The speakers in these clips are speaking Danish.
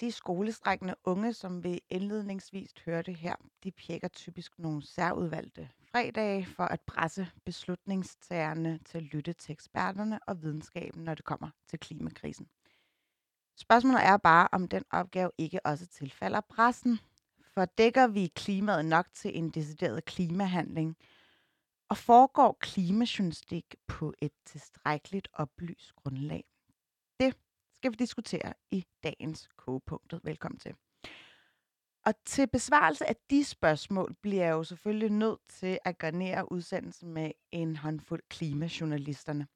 de skolestrækkende unge, som vi indledningsvis hørte her. De pjekker typisk nogle særudvalgte fredage for at presse beslutningstagerne til at lytte til eksperterne og videnskaben, når det kommer til klimakrisen. Spørgsmålet er bare, om den opgave ikke også tilfalder pressen. For dækker vi klimaet nok til en decideret klimahandling? Og foregår klimajournalistik på et tilstrækkeligt oplyst grundlag? Skal vi diskutere i dagens kogepunktet. Velkommen til. Og til besvarelse af de spørgsmål bliver jeg jo selvfølgelig nødt til at garnere udsendelsen med en håndfuld klimajournalisterne.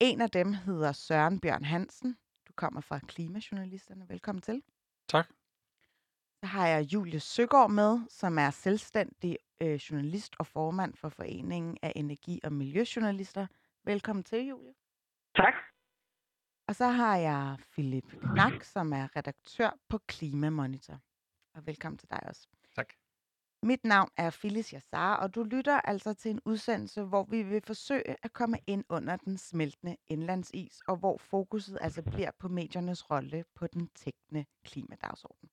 En af dem hedder Søren Bjørn Hansen. Du kommer fra Klimajournalisterne. Velkommen til. Tak. Så har jeg Julie Søgaard med, som er selvstændig øh, journalist og formand for Foreningen af Energi- og Miljøjournalister. Velkommen til, Julie. Tak. Og så har jeg Philip Knak, som er redaktør på Klimamonitor. Og velkommen til dig også. Tak. Mit navn er Phyllis Yassar, og du lytter altså til en udsendelse, hvor vi vil forsøge at komme ind under den smeltende indlandsis, og hvor fokuset altså bliver på mediernes rolle på den tækkende klimadagsorden.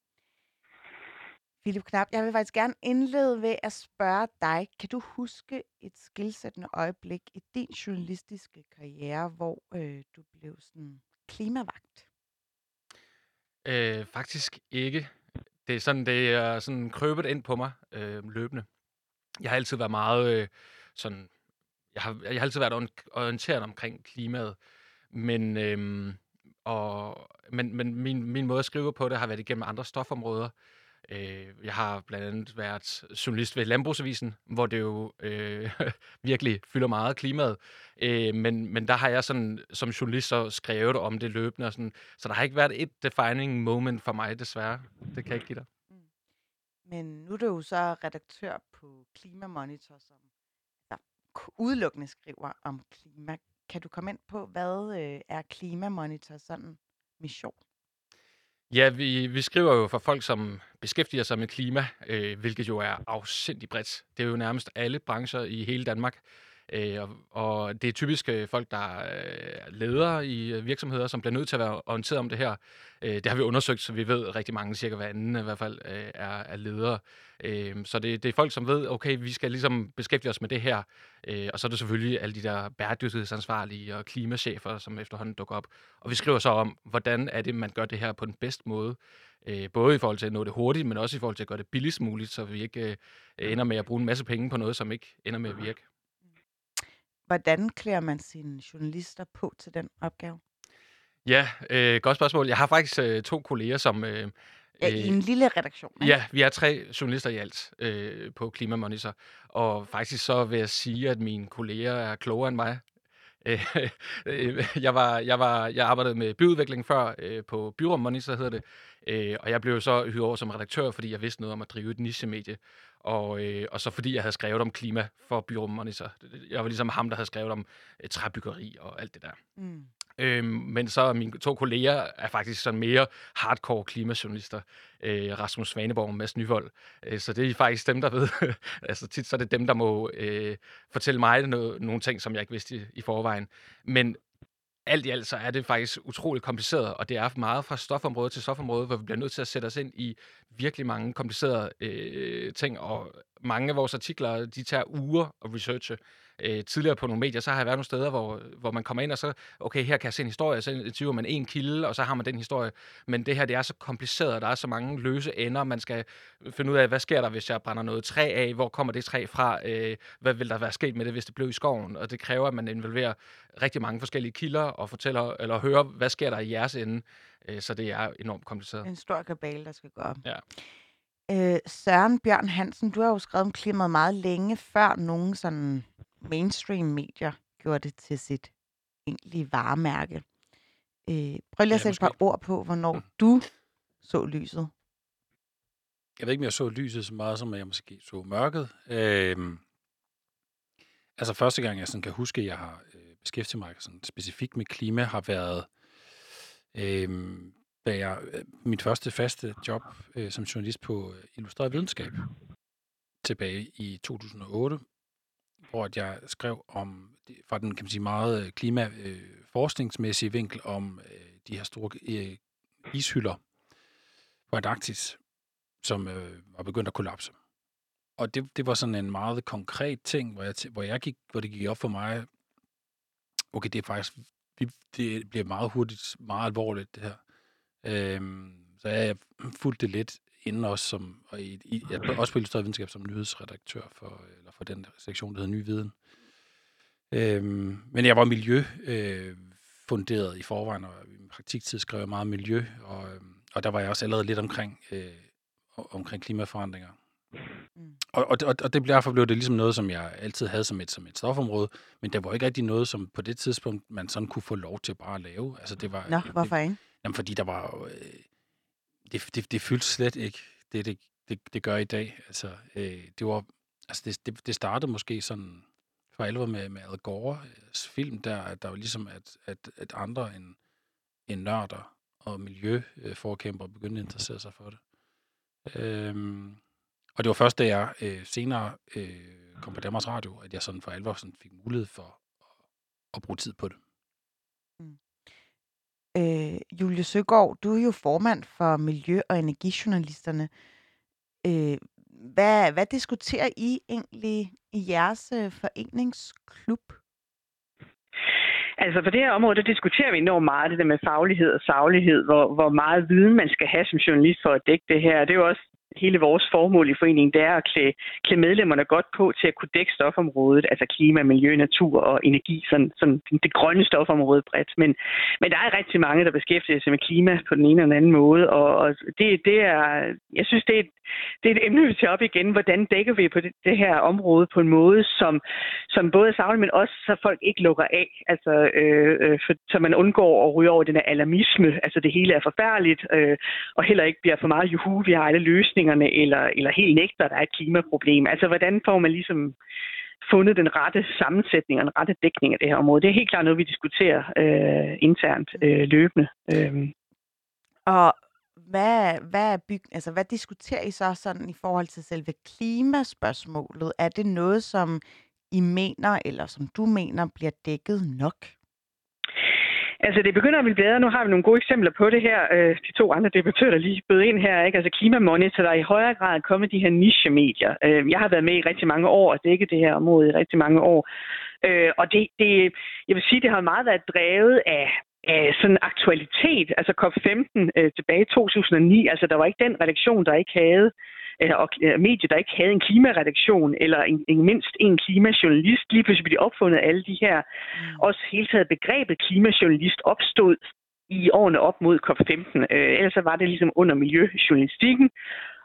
Philip Knap, jeg vil faktisk gerne indlede ved at spørge dig, kan du huske et skilsættende øjeblik i din journalistiske karriere, hvor øh, du blev sådan klimavagt? Øh, faktisk ikke. Det er sådan, det er sådan krøbet ind på mig øh, løbende. Jeg har altid været meget øh, sådan, jeg har, jeg har altid været orienteret omkring klimaet, men, øh, og, men, men min, min måde at skrive på det har været igennem andre stofområder. Øh, jeg har blandt andet været journalist ved Landbrugsavisen, hvor det jo øh, virkelig fylder meget klimaet. Øh, men, men der har jeg sådan, som journalist så skrevet om det løbende. Og sådan, så der har ikke været et defining moment for mig, desværre. Det kan jeg ikke give dig. Mm. Men nu er du jo så redaktør på Klimamonitor, som der udelukkende skriver om klima. Kan du komme ind på, hvad øh, er Klimamonitor sådan mission? Ja, vi, vi skriver jo for folk, som beskæftiger sig med klima, øh, hvilket jo er afsindig bredt. Det er jo nærmest alle brancher i hele Danmark. Øh, og, og det er typisk øh, folk, der er ledere i øh, virksomheder, som bliver nødt til at være orienteret om det her. Øh, det har vi undersøgt, så vi ved rigtig mange, cirka hver anden i hvert fald, øh, er, er ledere. Øh, så det, det er folk, som ved, okay, vi skal ligesom beskæftige os med det her. Øh, og så er det selvfølgelig alle de der bæredygtighedsansvarlige og klimachefer, som efterhånden dukker op. Og vi skriver så om, hvordan er det, man gør det her på den bedste måde. Øh, både i forhold til at nå det hurtigt, men også i forhold til at gøre det billigst muligt, så vi ikke øh, ender med at bruge en masse penge på noget, som ikke ender med at virke. Hvordan klæder man sine journalister på til den opgave? Ja, øh, godt spørgsmål. Jeg har faktisk øh, to kolleger, som... Øh, ja, I en lille redaktion, ikke? Ja, vi er tre journalister i alt øh, på Klimamonitor. Og faktisk så vil jeg sige, at mine kolleger er klogere end mig. Øh, jeg, var, jeg, var, jeg arbejdede med byudvikling før øh, på Byrum Monitor, hedder det. Øh, og jeg blev så hyret over som redaktør, fordi jeg vidste noget om at drive et niche-medie. Og, øh, og så fordi jeg havde skrevet om klima for Byrum Monitor. Jeg var ligesom ham, der havde skrevet om øh, træbyggeri og alt det der. Mm. Øhm, men så mine to kolleger er faktisk sådan mere hardcore klimajournalister. Øh, Rasmus Svaneborg og Mads Nyvold. Øh, så det er faktisk dem, der ved. altså tit så er det dem, der må øh, fortælle mig noget, nogle ting, som jeg ikke vidste i, i forvejen. Men alt i alt så er det faktisk utroligt kompliceret, og det er meget fra stofområde til stofområde, hvor vi bliver nødt til at sætte os ind i virkelig mange komplicerede øh, ting, og mange af vores artikler, de tager uger at researche øh, tidligere på nogle medier, så har jeg været nogle steder, hvor, hvor man kommer ind og så, okay, her kan jeg se en historie, så interviewer man en kilde, og så har man den historie. Men det her, det er så kompliceret, der er så mange løse ender, man skal finde ud af, hvad sker der, hvis jeg brænder noget træ af, hvor kommer det træ fra, øh, hvad vil der være sket med det, hvis det blev i skoven, og det kræver, at man involverer rigtig mange forskellige kilder og fortæller, eller hører, hvad sker der i jeres ende, øh, så det er enormt kompliceret. En stor kabale, der skal gå op. Ja. Øh, Søren Bjørn Hansen, du har jo skrevet om klimaet meget længe, før nogen sådan mainstream-medier gjorde det til sit egentlige varemærke. Øh, prøv lige at ja, sætte et par ord på, hvornår mm. du så lyset. Jeg ved ikke, om jeg så lyset så meget, som jeg måske så mørket. Øh, altså første gang, jeg sådan kan huske, at jeg har øh, beskæftiget mig sådan specifikt med klima, har været, øh, da jeg, øh, mit første faste job øh, som journalist på Illustreret Videnskab tilbage i 2008, hvor jeg skrev om, fra den kan man sige, meget klimaforskningsmæssige øh, øh vinkel, om øh, de her store øh, ishylder, på Antarktis, som øh, var begyndt at kollapse. Og det, det var sådan en meget konkret ting, hvor, jeg, hvor, jeg gik, hvor det gik op for mig, okay, det er faktisk, det bliver meget hurtigt, meget alvorligt, det her. Øhm, så jeg fulgte det lidt inden også, som, og i, i, jeg, også på Illustreret Videnskab som nyhedsredaktør for, eller for den sektion, der hedder Ny Viden. Øhm, men jeg var miljø øh, funderet i forvejen, og i min praktiktid skrev jeg meget miljø, og, øhm, og der var jeg også allerede lidt omkring, øh, omkring klimaforandringer. Mm. Og, og, og det, derfor blev det ligesom noget, som jeg altid havde som et, som et stofområde, men det var ikke rigtig noget, som på det tidspunkt, man sådan kunne få lov til bare at lave. Altså, det var, Nå, hvorfor ikke? Jamen, fordi der var øh, det, det, det fyldte slet ikke, det det, det, det gør i dag. Altså, øh, det var, altså det, det, det startede måske sådan for alvor med, med Al Gore's film der, at der var ligesom, at, at, at andre end, end nørder og miljøforkæmper begyndte at interessere sig for det. Øhm, og det var først, da jeg øh, senere øh, kom på Danmarks Radio, at jeg sådan for alvor sådan fik mulighed for at, at bruge tid på det. Øh, Julie Søgaard, du er jo formand for Miljø- og Energijournalisterne. Øh, hvad, hvad diskuterer I egentlig i jeres øh, foreningsklub? Altså på det her område, der diskuterer vi enormt meget det der med faglighed og saglighed, hvor, hvor meget viden man skal have som journalist for at dække det her. Det er jo også hele vores formål i foreningen, det er at klæde, klæde medlemmerne godt på til at kunne dække stofområdet, altså klima, miljø, natur og energi, sådan, sådan det grønne stofområde bredt. Men, men der er rigtig mange, der beskæftiger sig med klima på den ene eller den anden måde, og, og det, det er, jeg synes, det er, det er et emne, vi tager op igen. Hvordan dækker vi på det, det her område på en måde, som, som både er savlet, men også så folk ikke lukker af, altså, øh, øh, for, så man undgår at ryge over den her alarmisme, altså det hele er forfærdeligt, øh, og heller ikke bliver for meget juhu, vi har alle løsninger løsningerne, eller, eller helt nægter, at der er et klimaproblem. Altså, hvordan får man ligesom fundet den rette sammensætning og den rette dækning af det her område? Det er helt klart noget, vi diskuterer øh, internt øh, løbende. Øh. Og hvad, hvad, er byg, altså, hvad diskuterer I så sådan i forhold til selve klimaspørgsmålet? Er det noget, som I mener, eller som du mener, bliver dækket nok? Altså, det begynder at blive bedre. Nu har vi nogle gode eksempler på det her. Øh, de to andre debattører, der lige bød ind her, ikke? Altså Klimamonitor, der er i højere grad kommet de her niche-medier. Øh, jeg har været med i rigtig mange år og dækket det her område i rigtig mange år. Øh, og det, det, jeg vil sige, det har meget været drevet af, af sådan aktualitet. Altså COP15 øh, tilbage i 2009, altså der var ikke den redaktion, der ikke havde og øh, medier, der ikke havde en klimaredaktion, eller en, en mindst en klimajournalist. Lige pludselig blev de opfundet alle de her. Mm. Også hele taget begrebet klimajournalist opstod i årene op mod COP15. Øh, ellers så var det ligesom under miljøjournalistikken,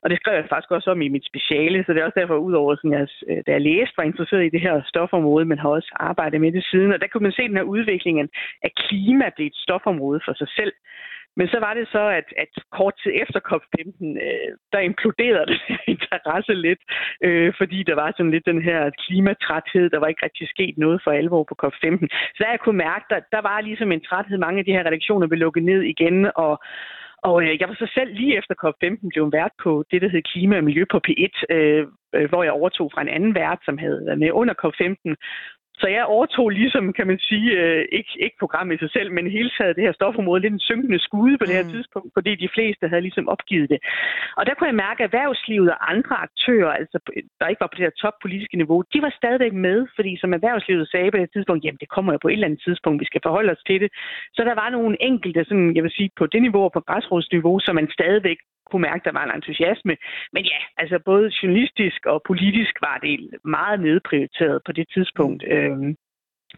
og det skrev jeg faktisk også om i mit speciale, så det er også derfor, udover sådan, jeg, øh, da jeg læste, var interesseret i det her stofområde, men har også arbejdet med det siden. Og der kunne man se den her udvikling af klima blev et stofområde for sig selv. Men så var det så, at, at kort tid efter COP15, øh, der imploderede det interesse lidt, øh, fordi der var sådan lidt den her klimatræthed, der var ikke rigtig sket noget for alvor på COP15. Så der jeg kunne mærke, der, der var ligesom en træthed. Mange af de her redaktioner blev lukket ned igen, og, og øh, jeg var så selv lige efter COP15 blev vært på det, der hed Klima og Miljø på P1, øh, øh, hvor jeg overtog fra en anden vært, som havde været med under COP15. Så jeg overtog ligesom, kan man sige, øh, ikke, ikke programmet i sig selv, men hele taget det her stofområde lidt en synkende skude på det her mm. tidspunkt, fordi de fleste havde ligesom opgivet det. Og der kunne jeg mærke, at erhvervslivet og andre aktører, altså der ikke var på det her toppolitiske niveau, de var stadigvæk med, fordi som erhvervslivet sagde på det tidspunkt, jamen det kommer jo på et eller andet tidspunkt, vi skal forholde os til det. Så der var nogle enkelte, sådan, jeg vil sige, på det niveau og på græsrodsniveau, som man stadigvæk kunne mærke, at der var en entusiasme. Men ja, altså både journalistisk og politisk var det meget nedprioriteret på det tidspunkt. Øhm,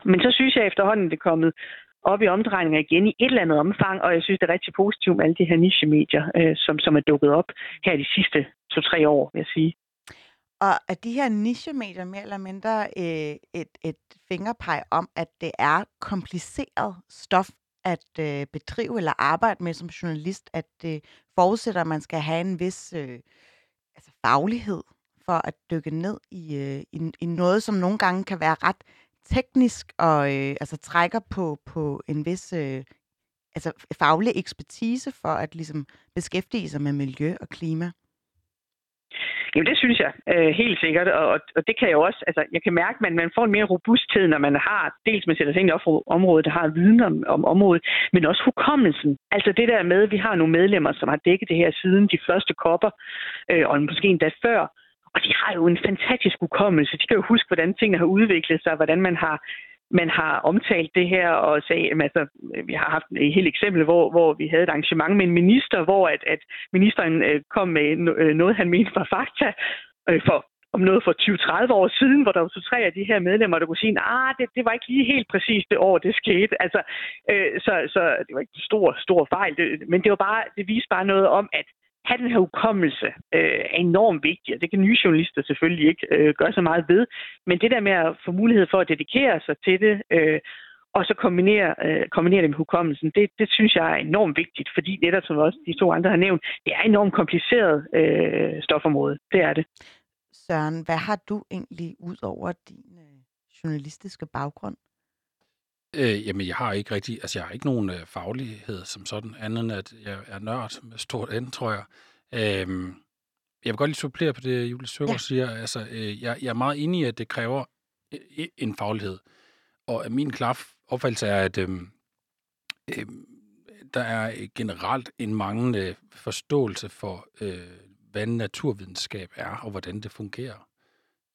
men så synes jeg efterhånden, det er kommet op i omdrejninger igen i et eller andet omfang, og jeg synes, det er rigtig positivt med alle de her niche-medier, øh, som, som er dukket op her de sidste to-tre år, vil jeg sige. Og er de her niche-medier mere eller mindre øh, et, et fingerpeg om, at det er kompliceret stof, at øh, bedrive eller arbejde med som journalist, at det øh, forudsætter, at man skal have en vis øh, altså faglighed for at dykke ned i, øh, i, i noget, som nogle gange kan være ret teknisk og øh, altså trækker på, på en vis øh, altså faglig ekspertise for at ligesom beskæftige sig med miljø og klima. Jamen, det synes jeg øh, helt sikkert, og, og det kan jeg også, altså, jeg kan mærke, at man får en mere robusthed, når man har, dels man sætter sig ind i området, der har viden om, om området, men også hukommelsen. Altså det der med, at vi har nogle medlemmer, som har dækket det her siden de første kopper, øh, og måske endda før, og de har jo en fantastisk hukommelse. De kan jo huske, hvordan tingene har udviklet sig, hvordan man har man har omtalt det her og sagde, at altså, vi har haft et helt eksempel, hvor, hvor vi havde et arrangement med en minister, hvor at, at ministeren øh, kom med øh, noget, han mente var fakta, øh, for om noget for 20-30 år siden, hvor der var så tre af de her medlemmer, der kunne sige, at ah, det, det var ikke lige helt præcis det år, det skete. Altså, øh, så, så det var ikke en stor, stor fejl, det, men det var bare, det viste bare noget om, at have den her hukommelse øh, er enormt vigtig, og det kan nye journalister selvfølgelig ikke øh, gøre så meget ved. Men det der med at få mulighed for at dedikere sig til det, øh, og så kombinere, øh, kombinere det med hukommelsen, det, det synes jeg er enormt vigtigt, fordi netop som også de to andre har nævnt, det er enormt kompliceret øh, stofområde. Det er det. Søren, hvad har du egentlig ud over din øh, journalistiske baggrund? Øh, jamen, jeg har ikke rigtig, altså jeg har ikke nogen øh, faglighed som sådan, andet end at jeg er nørd med stort N, tror jeg. Øh, jeg vil godt lige supplere på det, Julie Søgaard ja. siger. Altså, øh, jeg, jeg er meget enig i, at det kræver øh, en faglighed. Og min klare opfattelse er, at øh, øh, der er generelt en manglende forståelse for, øh, hvad naturvidenskab er, og hvordan det fungerer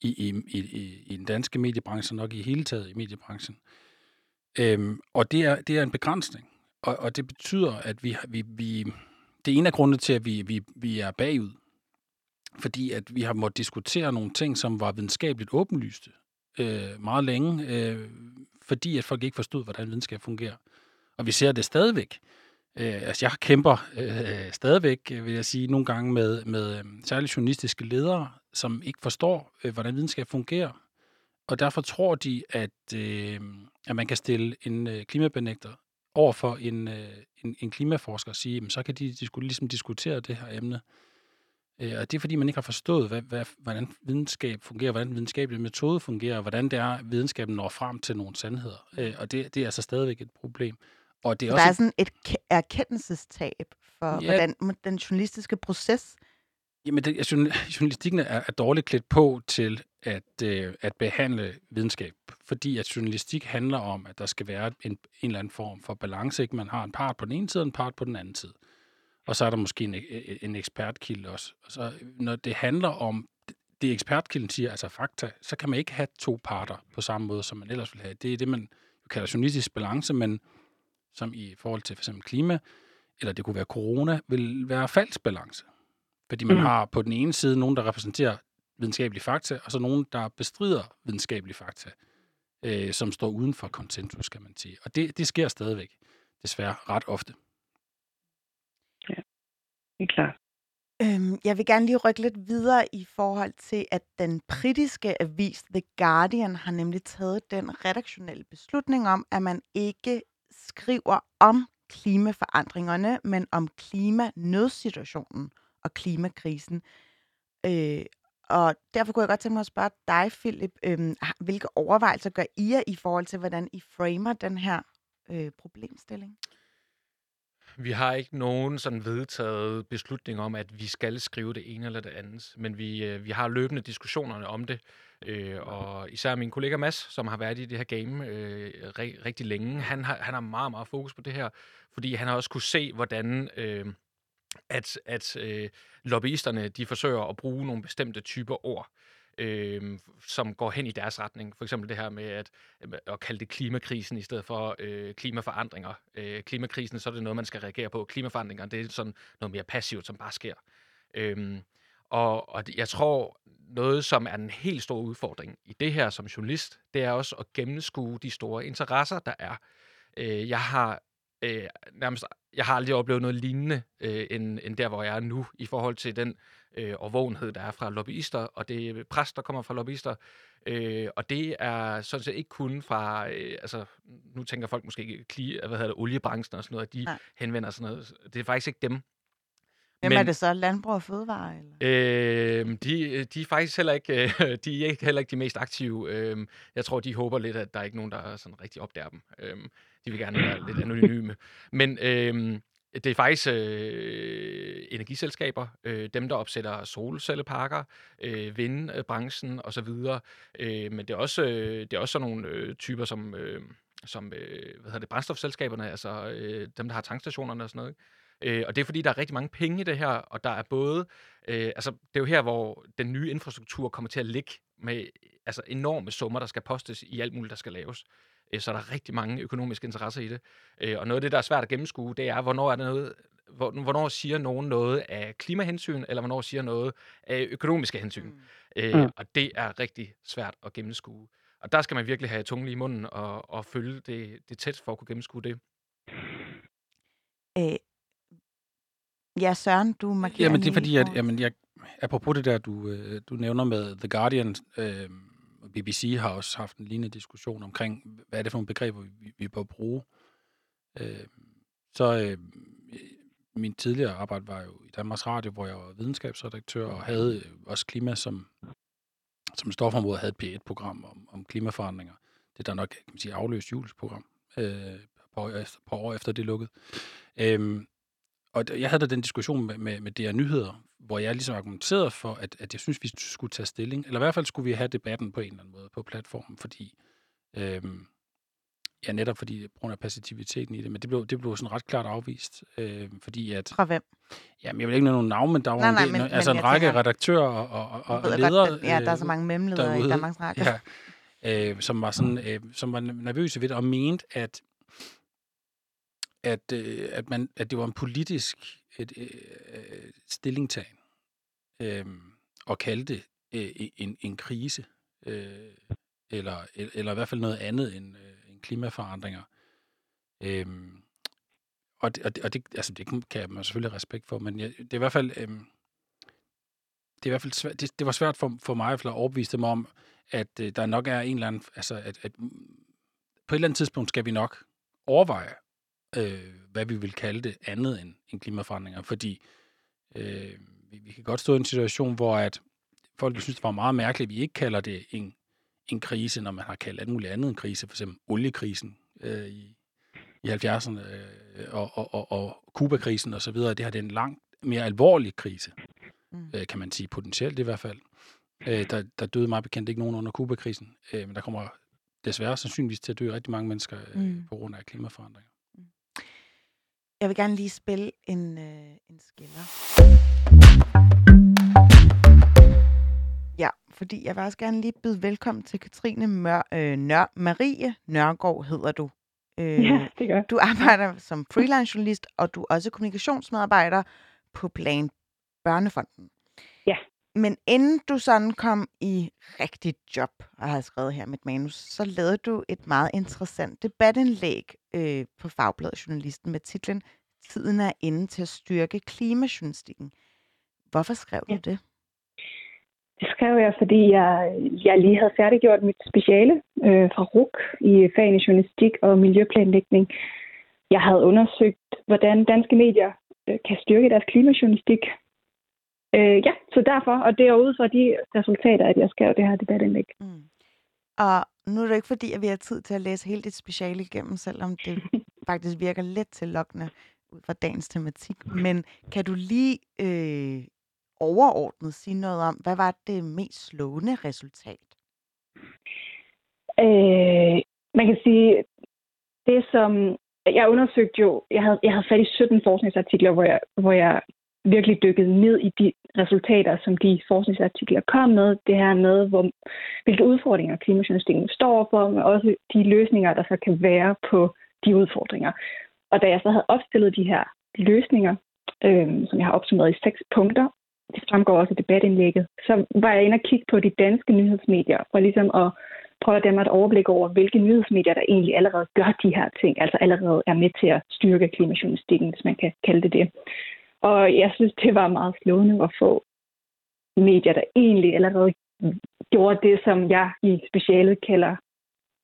i, i, i, i den danske mediebranche, nok i hele taget i mediebranchen. Øhm, og det er, det er en begrænsning. Og, og det betyder, at vi, vi, vi... Det er en af grundene til, at vi, vi, vi er bagud. Fordi at vi har måttet diskutere nogle ting, som var videnskabeligt åbenlyste øh, meget længe, øh, fordi at folk ikke forstod, hvordan videnskab fungerer. Og vi ser det stadigvæk. Øh, altså jeg kæmper øh, stadigvæk, vil jeg sige, nogle gange med, med øh, særligt journalistiske ledere, som ikke forstår, øh, hvordan videnskab fungerer, og derfor tror de, at, øh, at man kan stille en øh, klimabenægter over for en, øh, en, en klimaforsker og sige, jamen, så kan de, de skulle ligesom diskutere det her emne. Øh, og det er, fordi man ikke har forstået, hvad, hvad, hvordan videnskab fungerer, hvordan videnskabelig metode fungerer, hvordan det er, videnskaben når frem til nogle sandheder. Øh, og det, det er altså stadigvæk et problem. Og det er, også der er sådan et erkendelsestab for ja, hvordan den journalistiske proces Jamen, det, jeg synes, journalistikken er, er dårligt klædt på til at, øh, at behandle videnskab, fordi at journalistik handler om, at der skal være en, en eller anden form for balance. Ikke? Man har en part på den ene side og en part på den anden side. Og så er der måske en, e, e, en ekspertkilde også. Og så, når det handler om det ekspertkilden siger, altså fakta, så kan man ikke have to parter på samme måde, som man ellers vil have. Det er det, man kalder journalistisk balance, men som i forhold til for eksempel klima, eller det kunne være corona, vil være falsk balance. Fordi man mm. har på den ene side nogen, der repræsenterer videnskabelige fakta, og så nogen, der bestrider videnskabelige fakta, øh, som står uden for konsensus, kan man sige. Og det, det sker stadigvæk, desværre, ret ofte. Ja, det er klart. Øhm, jeg vil gerne lige rykke lidt videre i forhold til, at den britiske avis The Guardian har nemlig taget den redaktionelle beslutning om, at man ikke skriver om klimaforandringerne, men om klimanødsituationen og klimakrisen. Øh, og derfor kunne jeg godt tænke mig at spørge dig, Philip, øh, hvilke overvejelser gør I jer i forhold til, hvordan I framer den her øh, problemstilling? Vi har ikke nogen sådan vedtaget beslutning om, at vi skal skrive det ene eller det andet, men vi, øh, vi har løbende diskussionerne om det. Øh, og især min kollega Mads, som har været i det her game øh, rigtig længe, han har, han har meget, meget fokus på det her, fordi han har også kunne se, hvordan... Øh, at, at øh, lobbyisterne de forsøger at bruge nogle bestemte typer ord, øh, som går hen i deres retning. For eksempel det her med at, øh, at kalde det klimakrisen i stedet for øh, klimaforandringer. Øh, klimakrisen, så er det noget, man skal reagere på. Klimaforandringer, det er sådan noget mere passivt, som bare sker. Øh, og, og jeg tror, noget, som er en helt stor udfordring i det her som journalist, det er også at gennemskue de store interesser, der er. Øh, jeg har øh, nærmest, jeg har aldrig oplevet noget lignende, øh, end, end der, hvor jeg er nu, i forhold til den øh, overvågenhed, der er fra lobbyister, og det pres, der kommer fra lobbyister. Øh, og det er sådan set ikke kun fra, øh, altså nu tænker folk måske ikke, kli, hvad hedder det, oliebranchen og sådan noget, de ja. henvender sådan noget. Det er faktisk ikke dem. Hvem Men, er det så? Landbrug og Fødevare? Eller? Øh, de, de er faktisk heller ikke, øh, de er heller ikke de mest aktive. Øh, jeg tror, de håber lidt, at der er ikke nogen, der sådan rigtig opdager dem. Øh, de vil gerne være lidt anonyme. Men øh, det er faktisk øh, energiselskaber, øh, dem der opsætter solcelleparker, øh, vindbranchen osv. Øh, men det er også øh, det er også sådan nogle øh, typer som øh, som øh, hvad hedder det brændstofselskaberne, altså øh, dem der har tankstationerne og sådan noget. Ikke? Øh, og det er fordi der er rigtig mange penge i det her, og der er både øh, altså det er jo her hvor den nye infrastruktur kommer til at ligge med altså enorme summer der skal postes i alt muligt der skal laves. Øh, så er der rigtig mange økonomiske interesser i det. Øh, og noget af det, der er svært at gennemskue, det er, hvornår er det noget, hvornår siger nogen noget af klimahensyn, eller hvornår siger noget af økonomiske hensyn. Mm. Øh, mm. Og det er rigtig svært at gennemskue. Og der skal man virkelig have tungen i munden og, og følge det, det tæt for at kunne gennemskue det. Øh, ja, Søren, du markerer Jamen, det er fordi, at jamen, jeg, apropos det der, du, øh, du nævner med The Guardian, øh, BBC har også haft en lignende diskussion omkring, hvad er det for nogle begreber, vi, vi bør bruge. Øh, så øh, min tidligere arbejde var jo i Danmarks Radio, hvor jeg var videnskabsredaktør og havde øh, også klima som, som stofområde, havde et P1-program om, om klimaforandringer. Det er der nok, kan man sige, afløst julesprogram, øh, på, år efter, på år efter det lukkede. Øh, og jeg havde da den diskussion med, med, med DR Nyheder, hvor jeg ligesom argumenterede for, at, at jeg synes, vi skulle tage stilling, eller i hvert fald skulle vi have debatten på en eller anden måde på platformen, fordi, øhm, ja, netop fordi, på grund af passiviteten i det, men det blev, det blev sådan ret klart afvist, øh, fordi at... Fra hvem? Jamen, jeg vil ikke nævne nogen navn, men der var nej, nej, en, men, altså men en række tænker, redaktører og, og, og, og ledere... Godt, ja, der er så mange memledere derude, i Danmarks Radio. Ja, øh, som var sådan, øh, som var nervøse ved det, og mente, at at, øh, at, man, at det var en politisk et, øh, øh stillingtagen øh, og kalde det øh, en, en krise, øh, eller, eller i hvert fald noget andet end, øh, end klimaforandringer. Øh, og det, og, det, og det, altså det kan man selvfølgelig have respekt for, men jeg, det er i hvert fald... Øh, det, er i hvert fald svært, det, det var svært for, for mig at overbevise dem om, at øh, der nok er en eller anden... Altså, at, at på et eller andet tidspunkt skal vi nok overveje, øh, hvad vi vil kalde det, andet end, end klimaforandringer. Fordi øh, vi, vi kan godt stå i en situation, hvor at folk synes, det var meget mærkeligt, at vi ikke kalder det en, en krise, når man har kaldt alt muligt andet en krise, for eksempel oliekrisen øh, i, i 70'erne øh, og, og, og, og Kuba-krisen osv. Det her det er en langt mere alvorlig krise, mm. øh, kan man sige, potentielt i hvert fald. Øh, der, der døde meget bekendt ikke nogen under Kuba-krisen, øh, men der kommer desværre sandsynligvis til at dø rigtig mange mennesker øh, mm. på grund af klimaforandringer. Jeg vil gerne lige spille en, øh, en skiller. Ja, fordi jeg vil også gerne lige byde velkommen til Katrine Mør, øh, Nør, Marie Nørgaard hedder du. Øh, ja, det gør. Du arbejder som freelance journalist, og du er også kommunikationsmedarbejder på Plan Børnefonden. Men inden du sådan kom i rigtigt job, og har skrevet her mit manus, så lavede du et meget interessant debatindlæg øh, på Fagbladet Journalisten med titlen Tiden er inde til at styrke klimajournalistikken. Hvorfor skrev ja. du det? Det skrev jeg, fordi jeg, jeg lige havde færdiggjort mit speciale øh, fra RUK i fagene journalistik og miljøplanlægning. Jeg havde undersøgt, hvordan danske medier øh, kan styrke deres klimajournalistik Øh, ja, så derfor, og det er ud fra de resultater, at jeg skrev det her debatindlæg. Mm. Og nu er det ikke fordi, at vi har tid til at læse helt dit speciale igennem, selvom det faktisk virker lidt til lokkende ud fra dagens tematik. Men kan du lige øh, overordnet sige noget om, hvad var det mest slående resultat? Øh, man kan sige, det som jeg undersøgte jo, jeg havde, jeg havde fat i 17 forskningsartikler, hvor jeg, hvor jeg virkelig dykket ned i de resultater, som de forskningsartikler kom med. Det her med, hvor, hvilke udfordringer klimajournalistikken står for, men også de løsninger, der så kan være på de udfordringer. Og da jeg så havde opstillet de her løsninger, øh, som jeg har opsummeret i seks punkter, det fremgår også i debatindlægget, så var jeg inde og kigge på de danske nyhedsmedier, for ligesom at prøve at danne et overblik over, hvilke nyhedsmedier, der egentlig allerede gør de her ting, altså allerede er med til at styrke klimajournalistikken, hvis man kan kalde det det. Og jeg synes, det var meget slående at få medier, der egentlig allerede gjorde det, som jeg i specialet kalder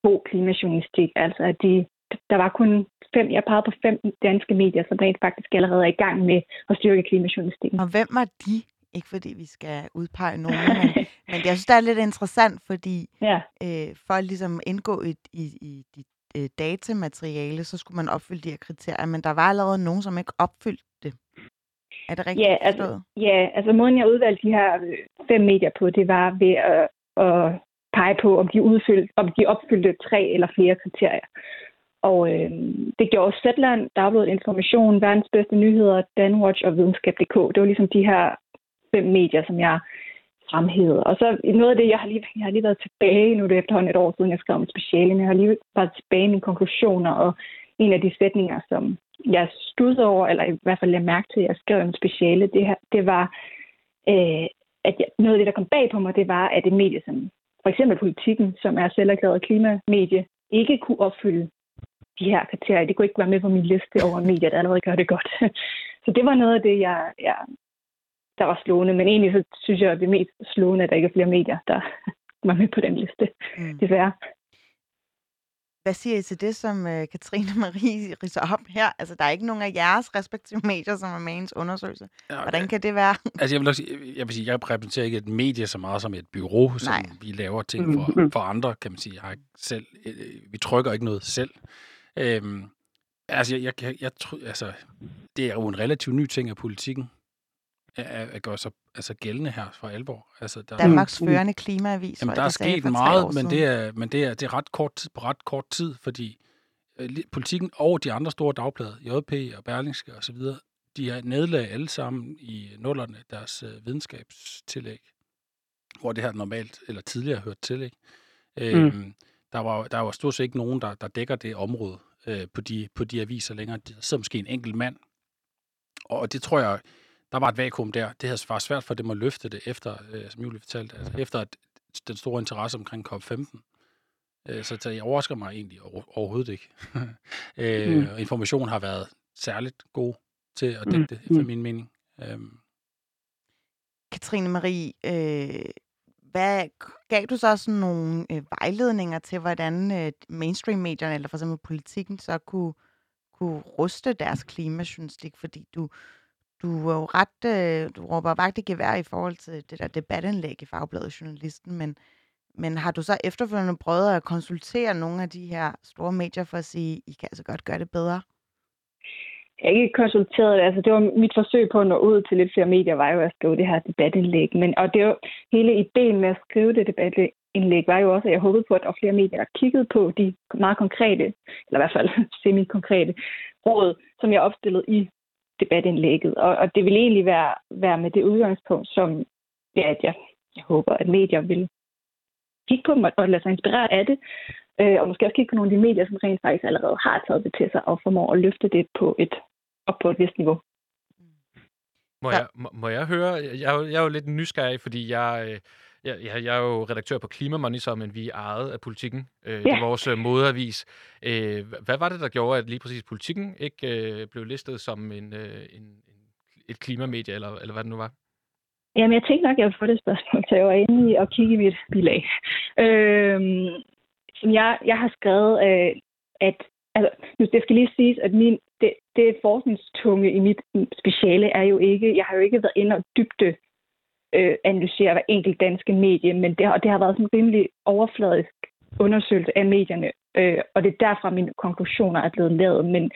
god klimajournalistik. Altså, at de, der var kun fem, jeg pegede på fem danske medier, som rent faktisk allerede er i gang med at styrke klimajournalistikken. Og hvem var de? Ikke fordi vi skal udpege nogen, men, men jeg synes, det er lidt interessant, fordi ja. øh, for at ligesom indgå i, i, i dit øh, datamateriale, så skulle man opfylde de her kriterier, men der var allerede nogen, som ikke opfyldte det. Er det rigtigt ja, altså, ja, altså måden jeg udvalgte de her øh, fem medier på, det var ved at, at pege på, om de, udfyldte, om de opfyldte tre eller flere kriterier. Og øh, det gjorde Zetland, Dagbladet Information, Verdens Bedste Nyheder, Danwatch og Videnskab.dk. Det var ligesom de her fem medier, som jeg fremhævede. Og så noget af det, jeg har lige, jeg har lige været tilbage, nu er det efterhånden et år siden, jeg skrev om speciale, men jeg har lige været tilbage i mine konklusioner, og en af de sætninger, som jeg studsede over, eller i hvert fald jeg mærke til, at jeg skrev om speciale, det, her, det var, øh, at jeg, noget af det, der kom bag på mig, det var, at et medie som for eksempel politikken, som er selverklæret klimamedie, ikke kunne opfylde de her kriterier. Det kunne ikke være med på min liste over medier, der allerede gør det godt. Så det var noget af det, jeg, jeg, der var slående. Men egentlig så synes jeg, at det er mest slående, at der ikke er flere medier, der var med på den liste. Mm. Desværre. Hvad siger I til det, som uh, Katrine Marie riser op her? Altså, der er ikke nogen af jeres respektive medier, som er med i ens undersøgelse. Ja, Hvordan kan det være? Altså, jeg vil, også, jeg vil sige, jeg repræsenterer ikke et medie så meget som et bureau, som Nej. vi laver ting for, mm-hmm. for andre, kan man sige. Jeg har ikke selv, øh, vi trykker ikke noget selv. Øhm, altså, jeg, jeg, jeg, jeg, altså, det er jo en relativt ny ting af politikken at, at gøre sig altså gældende her for alvor. Altså, der, Danmarks førende klimaavis. Jamen, der er sket meget, men det er, men det er, det er ret kort tid, på ret kort tid, fordi øh, politikken og de andre store dagblade, JP og Berlingske osv., de har nedlagt alle sammen i nullerne deres øh, videnskabstillæg, hvor det her normalt eller tidligere hørt til. Ikke? Mm. Øhm, der var der var stort set ikke nogen, der, der dækker det område øh, på, de, på de aviser længere. Der sidder måske en enkelt mand, og det tror jeg, der var et vakuum der. Det havde været svært for dem at løfte det, efter, øh, som Julie fortalte, altså efter at den store interesse omkring COP15. Øh, så det overrasker mig egentlig overhovedet ikke. øh, mm. Information har været særligt god til at dække mm. det, for mm. min mening. Øhm. Katrine Marie, øh, hvad gav du så sådan nogle øh, vejledninger til, hvordan øh, mainstream-medierne, eller for eksempel politikken, så kunne, kunne ruste deres klimajournalistik? Fordi du, du er jo ret, øh, du råber vagt i gevær i forhold til det der debatindlæg i Fagbladet Journalisten, men, men har du så efterfølgende prøvet at konsultere nogle af de her store medier for at sige, I kan altså godt gøre det bedre? Jeg har ikke konsulteret. Altså, det var mit forsøg på at nå ud til lidt flere medier, var jo at skrive det her debatindlæg. Men, og det var hele ideen med at skrive det debatindlæg, var jo også, at jeg håbede på, at der var flere medier, der kiggede på de meget konkrete, eller i hvert fald semi-konkrete råd, som jeg opstillede i debatindlægget. Og, og det vil egentlig være, være med det udgangspunkt, som ja, at jeg, jeg håber, at medier vil kigge på dem og lade sig inspirere af det. Øh, og måske også kigge på nogle af de medier, som rent faktisk allerede har taget det til sig og formår at løfte det på et, op på et vist niveau. Må jeg, må, må jeg høre? Jeg, jeg er jo lidt nysgerrig, fordi jeg, øh, jeg, jeg, jeg er jo redaktør på Klimamonitor, men vi er ejet af politikken. Øh, ja. Det er vores øh, modavis. Øh, hvad var det, der gjorde, at lige præcis politikken ikke øh, blev listet som en, øh, en, en, et klimamedie, eller, eller hvad det nu var? Jamen, jeg tænkte nok, at jeg ville få det spørgsmål, så jeg var inde i at kigge i mit bilag. Øh, som jeg, jeg har skrevet, øh, at altså, det skal lige siges, at min, det, det forskningstunge i mit speciale er jo ikke, jeg har jo ikke været inde og dybde øh, analysere hver enkelt danske medie, men det har, det har været sådan en rimelig overfladisk undersøgelse af medierne, øh, og det er derfra mine konklusioner er blevet lavet. Men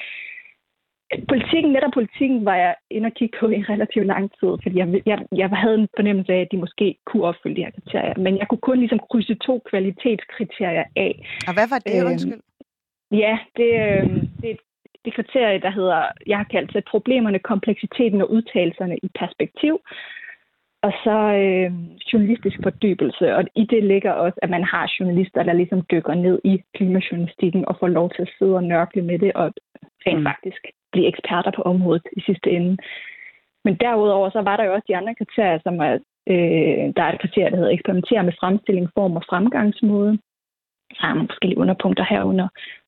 politikken, netop politikken, var jeg inde og kigge på i relativt lang tid, fordi jeg, jeg, jeg havde en fornemmelse af, at de måske kunne opfylde de her kriterier, men jeg kunne kun ligesom krydse to kvalitetskriterier af. Og hvad var det, øh, undskyld? Ja, det, øh, det, det kriterie, der hedder, jeg har kaldt det problemerne, kompleksiteten og udtalelserne i perspektiv. Og så øh, journalistisk fordybelse, og i det ligger også, at man har journalister, der ligesom dykker ned i klimajournalistikken og får lov til at sidde og nørkle med det, og rent mm. faktisk blive eksperter på området i sidste ende. Men derudover så var der jo også de andre kriterier, som er, øh, der er et kriterie, der hedder eksperimentere med fremstilling, form og fremgangsmåde. Så har man forskellige underpunkter herunder.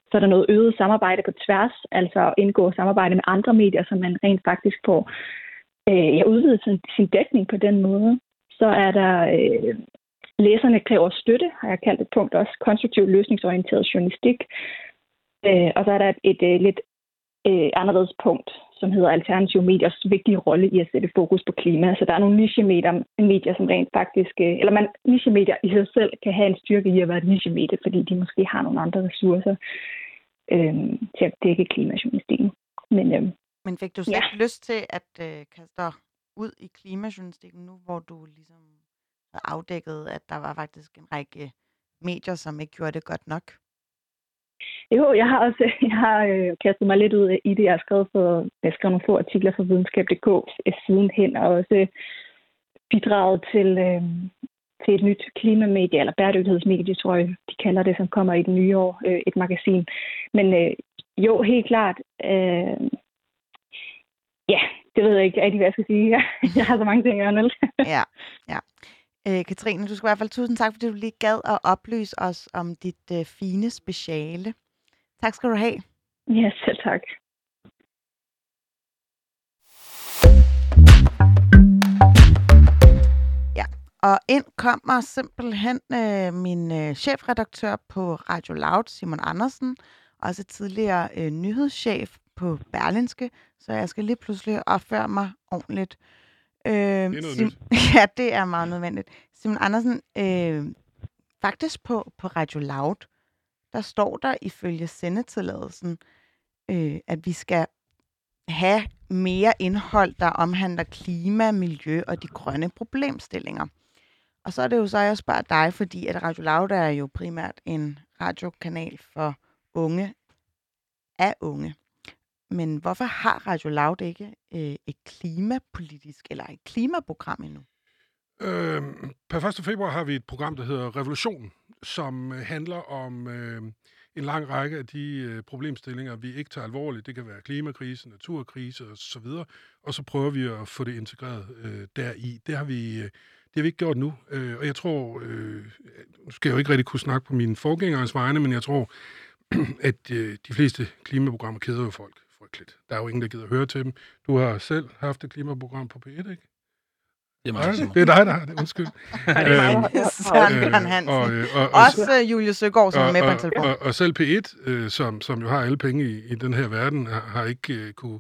Så er der noget øget samarbejde på tværs, altså at indgå samarbejde med andre medier, så man rent faktisk får øh, ja, udvide sin, sin dækning på den måde. Så er der øh, læserne kræver støtte, har jeg kaldt et punkt også, konstruktiv løsningsorienteret journalistik. Øh, og så er der et, et, et lidt øh, anderledes punkt, som hedder alternative mediers vigtige rolle i at sætte fokus på klima. Så der er nogle nichemedier, medier, som rent faktisk, øh, eller man, nichemedier i sig selv kan have en styrke i at være et nichemedie, fordi de måske har nogle andre ressourcer. øh, til at dække klimajournalistikken. Men, øh, men fik du slet Ja. ikke lyst til at øh, kaste dig ud i klimajournalistikken nu, hvor du ligesom havde afdækket, at der var faktisk en række medier, som ikke gjorde det godt nok? Jo, jeg har også jeg har, øh, kastet mig lidt ud i det. Jeg har skrevet, for, jeg har skrevet nogle få artikler for videnskab.dk sidenhen, og også bidraget til, øh, til et nyt klimamedie, eller bæredygtighedsmedie, tror jeg, de kalder det, som kommer i det nye år, øh, et magasin. Men øh, jo, helt klart. Øh, ja, det ved jeg ikke rigtig, hvad jeg skal sige. Jeg har så mange ting i ørerne. Ja, ja. Øh, Katrine, du skal i hvert fald tusind tak, fordi du lige gad at oplyse os om dit øh, fine speciale. Tak skal du have. Ja, selv tak. Og ind kommer simpelthen øh, min øh, chefredaktør på Radio Loud, Simon Andersen, også tidligere øh, nyhedschef på Berlinske, så jeg skal lige pludselig opføre mig ordentligt. Øh, det er noget nyt. Ja, det er meget nødvendigt. Simon Andersen, øh, faktisk på, på Radio Loud, der står der ifølge sendetilladelsen, øh, at vi skal have mere indhold, der omhandler klima, miljø og de grønne problemstillinger. Og så er det jo så, jeg spørger dig, fordi at Radio Loud er jo primært en radiokanal for unge af unge. Men hvorfor har Radio Loud ikke øh, et klimapolitisk eller et klimaprogram endnu? Øh, per 1. februar har vi et program, der hedder Revolution, som øh, handler om øh, en lang række af de øh, problemstillinger, vi ikke tager alvorligt. Det kan være klimakrise, naturkrise osv., og så prøver vi at få det integreret øh, deri. Det har vi... Øh, det har vi ikke gjort nu, øh, og jeg tror, øh, nu skal jeg jo ikke rigtig kunne snakke på mine forgængeres vegne, men jeg tror, at øh, de fleste klimaprogrammer keder jo folk frygteligt. Der er jo ingen, der gider at høre til dem. Du har selv haft et klimaprogram på P1, ikke? Det er mig, Simon. det er dig, der har det. Undskyld. Øhm, Søren Hansen. og, øh, og, og, Også øh, Julie Søgaard, som er med på en og, telefon. og, og selv P1, øh, som, som jo har alle penge i, i den her verden, har, har ikke øh, kunne,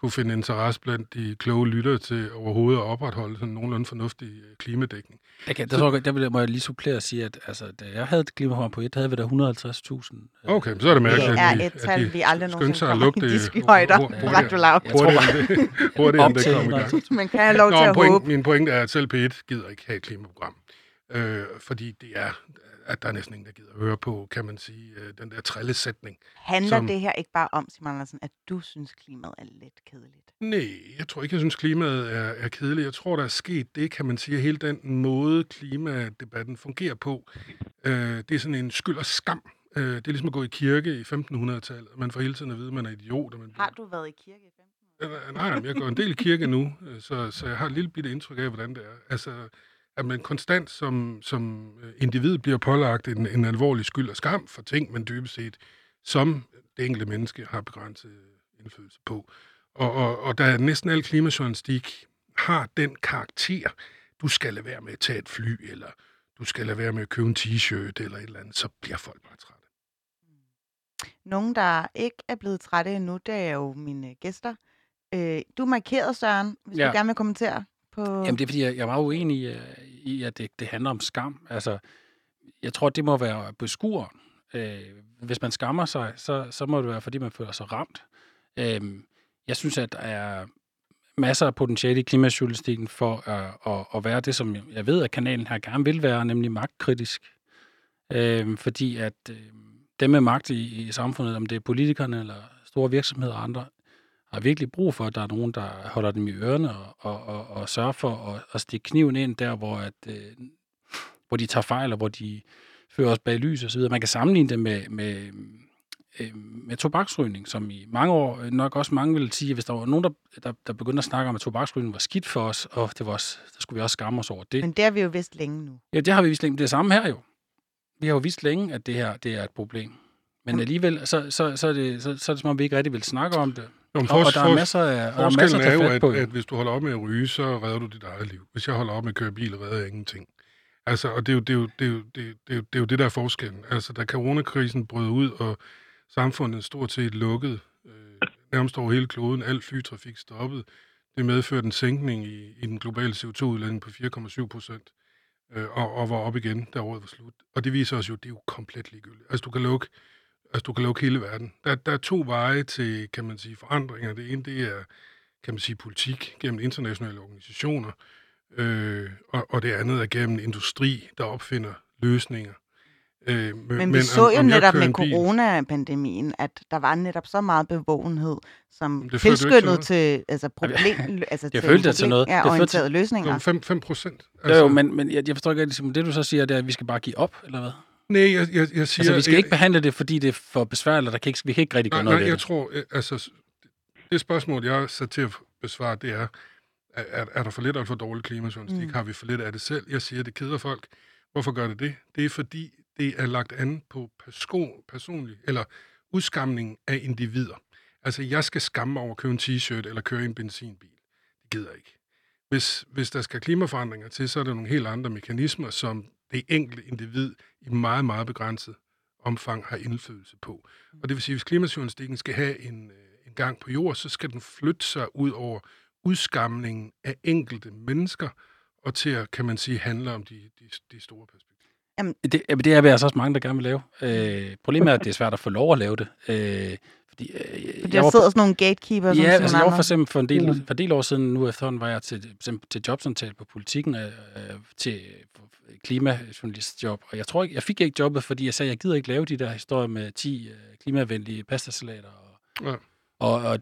kunne finde interesse blandt de kloge lyttere til overhovedet at opretholde sådan nogenlunde fornuftig øh, klimadækning. Jeg kan, der, tror, jeg, der vil må jeg lige supplere og sige, at altså, da jeg havde et klimaprogram på et, der havde vi der 150.000. øh, Okay, så er det mærkeligt, Det at er de, et at tal, de vi aldrig skyndte nogensinde sig at kommer lugte i de skyhøjder hur- på hurtigere- end det, hurtigere op end det til kom i gang. 150.000. Men kan jeg have lov til Nå, at point, håbe? min pointe er, at selv P1 gider ikke have et klimaprogram. Øh, fordi det er, at der er næsten ingen, der gider at høre på, kan man sige, øh, den der trillesætning. Handler som- det her ikke bare om, Simon Andersen, at du synes, klimaet er lidt kedeligt? Nej, jeg tror ikke, jeg synes, klimaet er, er kedeligt. Jeg tror, der er sket det, kan man sige, hele den måde, klimadebatten fungerer på. Øh, det er sådan en skyld og skam. Øh, det er ligesom at gå i kirke i 1500-tallet. Man får hele tiden at vide, at man er idiot. Og man Har du været i kirke i 15 år? Øh, Nej, nej, jeg går en del i kirke nu, øh, så, så jeg har et lille bitte indtryk af, hvordan det er. Altså, at man konstant som, som individ bliver pålagt en, en alvorlig skyld og skam for ting, man dybest set som det enkelte menneske har begrænset indflydelse på. Og, og, og da næsten al klimajournalistik har den karakter, du skal lade være med at tage et fly, eller du skal lade være med at købe en t-shirt, eller et eller andet, så bliver folk bare trætte. Nogen, der ikke er blevet trætte endnu, det er jo mine gæster. Øh, du er markeret, Søren, hvis. Ja. du gerne vil kommentere på... Jamen det er fordi, jeg, jeg er meget uenig i, øh, i at det, det handler om skam. Altså, jeg tror, det må være beskueren. Øh, hvis man skammer sig, så, så må det være, fordi man føler sig ramt. Øh, jeg synes, at der er masser af potentiale i klimajournalistikken for at, at, at være det, som jeg- jeg ved, at kanalen her gerne vil være, nemlig magtkritisk. Øh, fordi at øh, dem med magt i, i samfundet, om det er politikerne eller store virksomheder og andre, har virkelig brug for, at der er nogen, der holder dem i ørerne og, og, og, og sørger for at, at stikke kniven ind der, hvor, at, øh, hvor de tager fejl, og hvor de fører os bag lys og så videre. Man kan sammenligne det med, med, øh, med tobaksrygning, som i mange år øh, nok også mange ville sige, at hvis der var nogen, der, der, der begyndte at snakke om, at tobaksrygning var skidt for os, og det var også, der skulle vi også skamme os over det. Men det har vi jo vidst længe nu. Ja, det har vi vist længe. Det er samme her jo. Vi har jo vist længe, at det her det er et problem. Men alligevel, så, så, så, er det, så, så er det som om, vi ikke rigtig vil snakke om det. Nå, Og, og er masser af, og der er masser at tage fat på. at hvis du holder op med at ryge, så redder du dit eget liv. Hvis jeg holder op med at køre bil, redder jeg ingenting. Altså, og det er jo det, er jo, det, er jo, det, er jo, det, er jo, det, er der er forskellen. Altså, da coronakrisen brød ud, og samfundet stort set lukket, øh, nærmest over hele kloden, al flytrafik stoppet, det medførte en sænkning i, i den globale CO2-udledning på 4,7 procent, øh, og, og var op igen, da året var slut. Og det viser os jo, at det er jo komplet ligegyldigt. Altså, du kan lukke Altså, du kan lukke hele verden. Der, der er to veje til, kan man sige, forandringer. Det ene, det er, kan man sige, politik gennem internationale organisationer, øh, og, og det andet er gennem industri, der opfinder løsninger. Øh, men, men vi så om, jo om netop med coronapandemien, at der var netop så meget bevågenhed, som tilskyndede til, til altså problem, altså jeg til følte det til noget. Ja, orienterede løsninger. 5, 5 procent. Altså. Jo, men, men jeg, jeg forstår ikke, ligesom, det du så siger, det er, at vi skal bare give op, eller hvad? Nej, jeg, jeg, jeg siger... Altså, vi skal ikke behandle det, fordi det er for besværligt, der kan ikke, vi kan ikke rigtig gøre nej, noget nej, jeg det. tror, øh, altså, det spørgsmål, jeg er sat til at besvare, det er, er, er der for lidt eller for dårlig klimajournalistik? Mm. Har vi for lidt af det selv? Jeg siger, det keder folk. Hvorfor gør det det? Det er fordi, det er lagt an på person, personlig, eller udskamning af individer. Altså, jeg skal skamme over at købe en t-shirt eller køre en benzinbil. Det gider jeg ikke. Hvis, hvis der skal klimaforandringer til, så er der nogle helt andre mekanismer, som det enkelte individ i meget, meget begrænset omfang har indflydelse på. Og det vil sige, at hvis klimajournalistikken skal have en, øh, en gang på jord, så skal den flytte sig ud over udskamningen af enkelte mennesker, og til at, kan man sige, handle om de, de, de store perspektiver. Jamen. Det, det er vi altså også mange, der gerne vil lave. Øh, problemet er, at det er svært at få lov at lave det. Øh, fordi, øh, fordi der sidder sådan nogle gatekeepers. Ja, altså, jeg var for eksempel for en del, mm. for en del år siden, nu efterhånden, var jeg til, til jobsamtale på politikken, øh, til klimajournalistjob, og jeg tror ikke, jeg fik ikke jobbet, fordi jeg sagde, jeg gider ikke lave de der historier med 10 øh, klimavenlige pastasalater og, ja og, og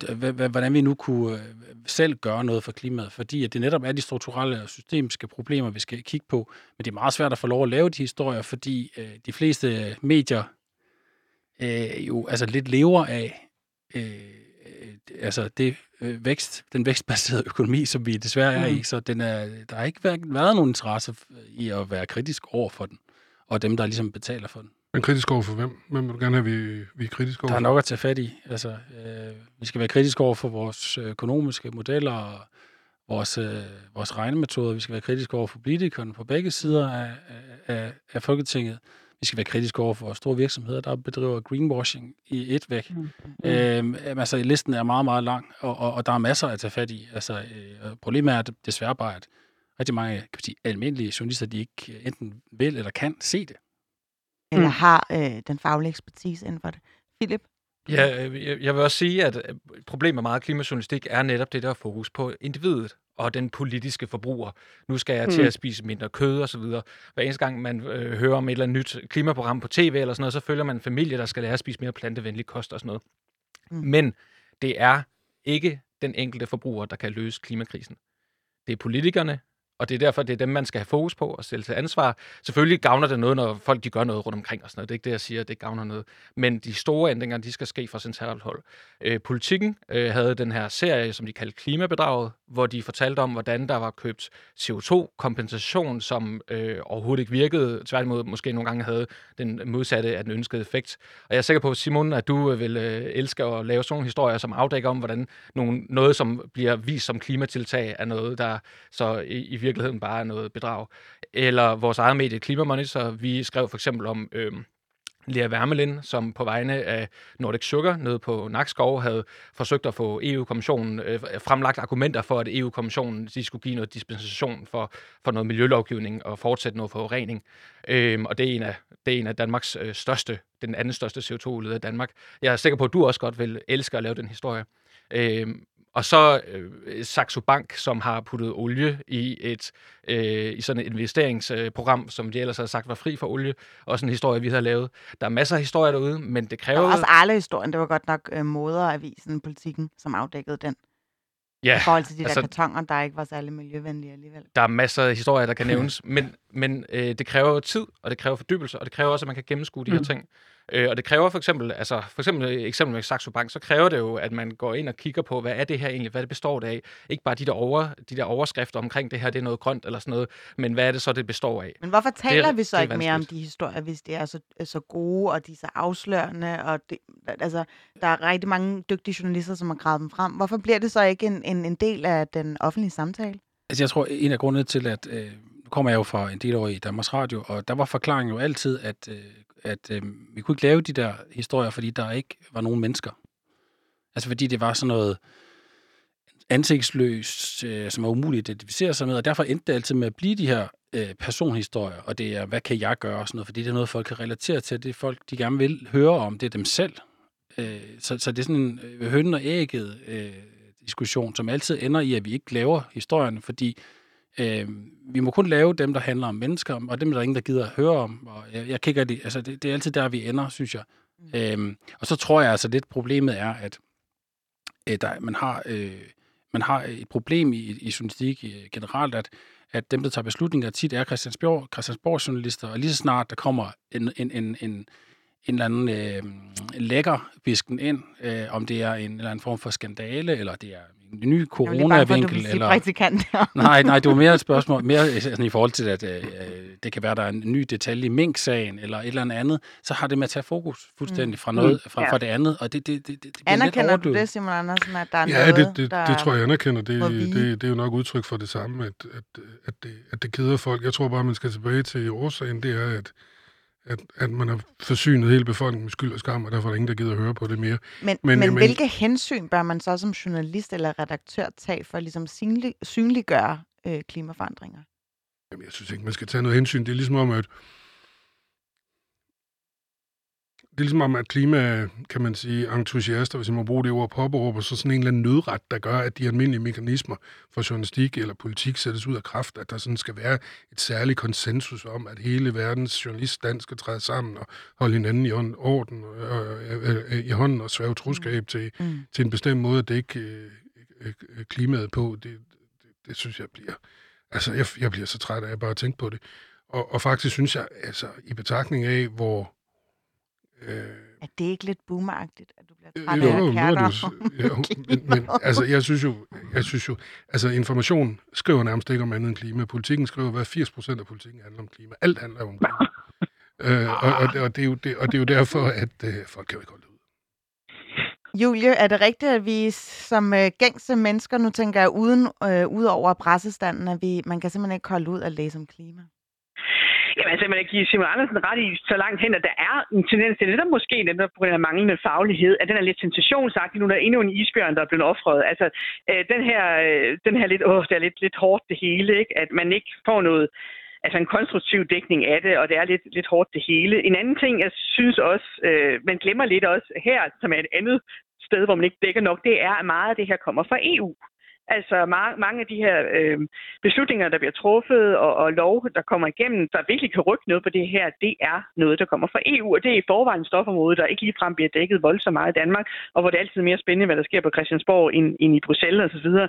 hvordan vi nu kunne øh, selv gøre noget for klimaet, fordi at det netop er de strukturelle og systemiske problemer, vi skal kigge på. Men det er meget svært at få lov at lave de historier, fordi øh, de fleste medier øh, jo altså lidt lever af øh, altså det øh, vækst, den vækstbaserede økonomi, som vi desværre er mm. i, så den er, der har ikke været, været nogen interesse i at være kritisk over for den, og dem, der ligesom betaler for den. Men kritisk over for hvem? Hvem vil du gerne have, vi, vi er kritiske over Der er nok at tage fat i. Altså, øh, vi skal være kritiske over for vores økonomiske modeller og vores, øh, vores regnemetoder. Vi skal være kritiske over for politikerne på begge sider af, af, af Folketinget. Vi skal være kritiske over for store virksomheder, der bedriver greenwashing i et væk. Mm. Øh, altså, listen er meget, meget lang, og, og, og der er masser at tage fat i. Altså, øh, problemet er desværre bare, at rigtig mange kan sige, almindelige journalister, de ikke enten vil eller kan se det eller mm. har øh, den faglige ekspertise inden for det. Philip? Ja, øh, jeg vil også sige, at øh, problemet med meget klimajournalistik er netop det der fokus på individet og den politiske forbruger. Nu skal jeg til mm. at spise mindre kød og så videre. Hver eneste gang man øh, hører om et eller andet nyt klimaprogram på tv eller sådan noget, så følger man en familie, der skal lære at spise mere plantevenlig kost og sådan noget. Mm. Men det er ikke den enkelte forbruger, der kan løse klimakrisen. Det er politikerne, og det er derfor, det er dem, man skal have fokus på og stille til ansvar. Selvfølgelig gavner det noget, når folk de gør noget rundt omkring og sådan noget. Det er ikke det, jeg siger, det gavner noget. Men de store ændringer, de skal ske fra centralt hold. Øh, politikken øh, havde den her serie, som de kaldte Klimabedraget, hvor de fortalte om, hvordan der var købt CO2-kompensation, som øh, overhovedet ikke virkede. Tværtimod måske nogle gange havde den modsatte af den ønskede effekt. Og jeg er sikker på, Simon, at du øh, vil øh, elske at lave sådan nogle historier, som afdækker om, hvordan nogle, noget, som bliver vist som klimatiltag, er noget, der så i, i virkeligheden bare er noget bedrag. Eller vores eget medie Klimamonitor, vi skrev for eksempel om... Øh, Lea Wermelin, som på vegne af Nordic Sugar nede på Nakskov havde forsøgt at få EU-kommissionen øh, fremlagt argumenter for, at EU-kommissionen de skulle give noget dispensation for, for noget miljølovgivning og fortsætte noget forurening. Øhm, og det er en af, det er en af Danmarks øh, største, den anden største CO2-udleder i Danmark. Jeg er sikker på, at du også godt vil elske at lave den historie. Øhm, og så øh, Saxo Bank, som har puttet olie i et øh, i sådan et investeringsprogram, som de ellers havde sagt var fri for olie. Også en historie, vi har lavet. Der er masser af historier derude, men det kræver... Var også Arle-historien. Det var godt nok øh, moderavisen, politikken, som afdækkede den. Ja, I forhold til de altså, der kartonger, der ikke var særlig miljøvenlige alligevel. Der er masser af historier, der kan nævnes, men, men øh, det kræver tid, og det kræver fordybelse, og det kræver også, at man kan gennemskue de her mm. ting. Øh, og det kræver for eksempel, altså for eksempel eksempel med Saxo Bank, så kræver det jo, at man går ind og kigger på, hvad er det her egentlig, hvad det består det af. Ikke bare de der, over, de der overskrifter omkring det her, det er noget grønt eller sådan noget, men hvad er det så, det består af? Men hvorfor taler det, vi så ikke mere om de historier, hvis de er så, så gode, og de er så afslørende, og det, altså, der er rigtig mange dygtige journalister, som har gravet dem frem. Hvorfor bliver det så ikke en, en, en del af den offentlige samtale? Altså jeg tror, en af grundene til, at øh, nu kommer jeg jo fra en del år i Danmarks Radio, og der var forklaringen jo altid, at øh, at øh, vi kunne ikke lave de der historier, fordi der ikke var nogen mennesker. Altså fordi det var sådan noget, ansigtsløst, øh, som er umuligt at identificere sig med, og derfor endte det altid med at blive de her øh, personhistorier, og det er, hvad kan jeg gøre, og sådan noget, fordi det er noget, folk kan relatere til, det er folk, de gerne vil høre om, det er dem selv. Øh, så, så det er sådan en øh, og ægget øh, diskussion, som altid ender i, at vi ikke laver historierne, fordi øh, vi må kun lave dem, der handler om mennesker, og dem, der er ingen, der gider at høre om. Og jeg, jeg kigger det, altså det, det er altid der, vi ender, synes jeg. Mm. Øh, og så tror jeg altså lidt, problemet er, at øh, der, man har... Øh, man har et problem i, i journalistik generelt, at, at dem, der tager beslutninger, tit er Christiansborg, Christiansborg-journalister, og lige så snart der kommer en, en, en, en, en eller anden øh, lækker bisken ind, øh, om det er en eller anden form for skandale, eller det er en ny corona-vinkel. Eller... nej, nej, det var mere et spørgsmål, mere altså, i forhold til, at øh, det kan være, der er en ny detalje i Mink-sagen, eller et eller andet, så har det med at tage fokus fuldstændig fra, mm. noget, fra, ja. fra det andet, og det, det, det, det Anerkender du det, Simon Andersen, at der er ja, noget, det, det, der det tror jeg, jeg anerkender. Det, det, det, det er jo nok udtryk for det samme, at, at, at, det, at det keder folk. Jeg tror bare, man skal tilbage til årsagen, det er, at at, at man har forsynet hele befolkningen med skyld og skam, og derfor er der ingen, der gider at høre på det mere. Men, men, men, men hvilke hensyn bør man så som journalist eller redaktør tage for at ligesom synlig, synliggøre øh, klimaforandringer? Jamen, jeg synes ikke, man skal tage noget hensyn. Det er ligesom om, at det er ligesom om, at klima, kan man sige, entusiaster, hvis man må bruge det ord, påberåber så sådan en eller anden nødret, der gør, at de almindelige mekanismer for journalistik eller politik sættes ud af kraft, at der sådan skal være et særligt konsensus om, at hele verdens journaliststand skal træde sammen og holde hinanden i orden, øh, øh, øh, i hånden og svæve troskab mm. til, mm. til en bestemt måde at dække øh, øh, klimaet på. Det, det, det synes jeg bliver... Altså, jeg, jeg bliver så træt af at bare tænke på det. Og, og faktisk synes jeg, altså, i betragtning af, hvor Øh, er det ikke lidt boomeragtigt, at du bliver træt af kærter? Jo, men, men altså, jeg synes jo, jeg synes jo, altså information skriver nærmest ikke om andet end klima. Politikken skriver, hvad 80 procent af politikken handler om klima. Alt handler om klima. øh, og, og, og, det er jo det, og det er jo derfor, at øh, folk kan jo ikke holde det ud. Julie, er det rigtigt, at vi som øh, gængse mennesker, nu tænker jeg uden, øh, ud over pressestanden, at vi, man kan simpelthen ikke holde ud at læse om klima? Jamen altså, man kan give Simon Andersen ret i så langt hen, at der er en tendens til, netop måske netop på grund af manglende faglighed, at den er lidt sensationsagtig. Nu der er endnu en isbjørn, der er blevet offret. Altså, øh, den her, øh, den her lidt, åh, det er lidt, lidt hårdt det hele, ikke? At man ikke får noget, altså en konstruktiv dækning af det, og det er lidt, lidt hårdt det hele. En anden ting, jeg synes også, øh, man glemmer lidt også her, som er et andet sted, hvor man ikke dækker nok, det er, at meget af det her kommer fra EU. Altså ma- mange af de her øh, beslutninger, der bliver truffet, og, og lov, der kommer igennem, der virkelig kan rykke noget på det her, det er noget, der kommer fra EU, og det er i forvejen stofområde, der ikke ligefrem bliver dækket voldsomt meget i Danmark, og hvor det er altid mere spændende, hvad der sker på Christiansborg end, end i Bruxelles osv. Så, videre.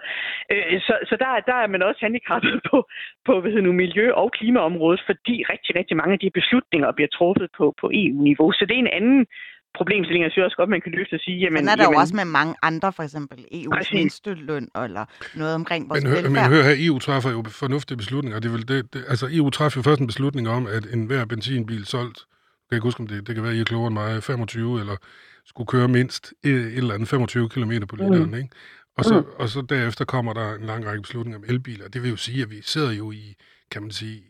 øh, så, så der, der er man også handicappet på, på hvad nu, miljø- og klimaområdet, fordi rigtig, rigtig mange af de beslutninger bliver truffet på, på EU-niveau. Så det er en anden problemstilling, jeg synes også godt, man kan løfte at sige, jamen... Men er der jamen, jo også med mange andre, for eksempel EU's mindsteløn, eller noget omkring vores men, velfærd. Men hør her, EU træffer jo fornuftige beslutninger. Det vil, det, det, altså, EU træffer jo først en beslutning om, at enhver benzinbil solgt, kan jeg ikke huske, om det, det kan være, I er klogere end mig, 25, eller skulle køre mindst et, et eller andet 25 km på literen, mm. ikke? Og så, mm. og så derefter kommer der en lang række beslutninger om elbiler. Det vil jo sige, at vi sidder jo i, kan man sige,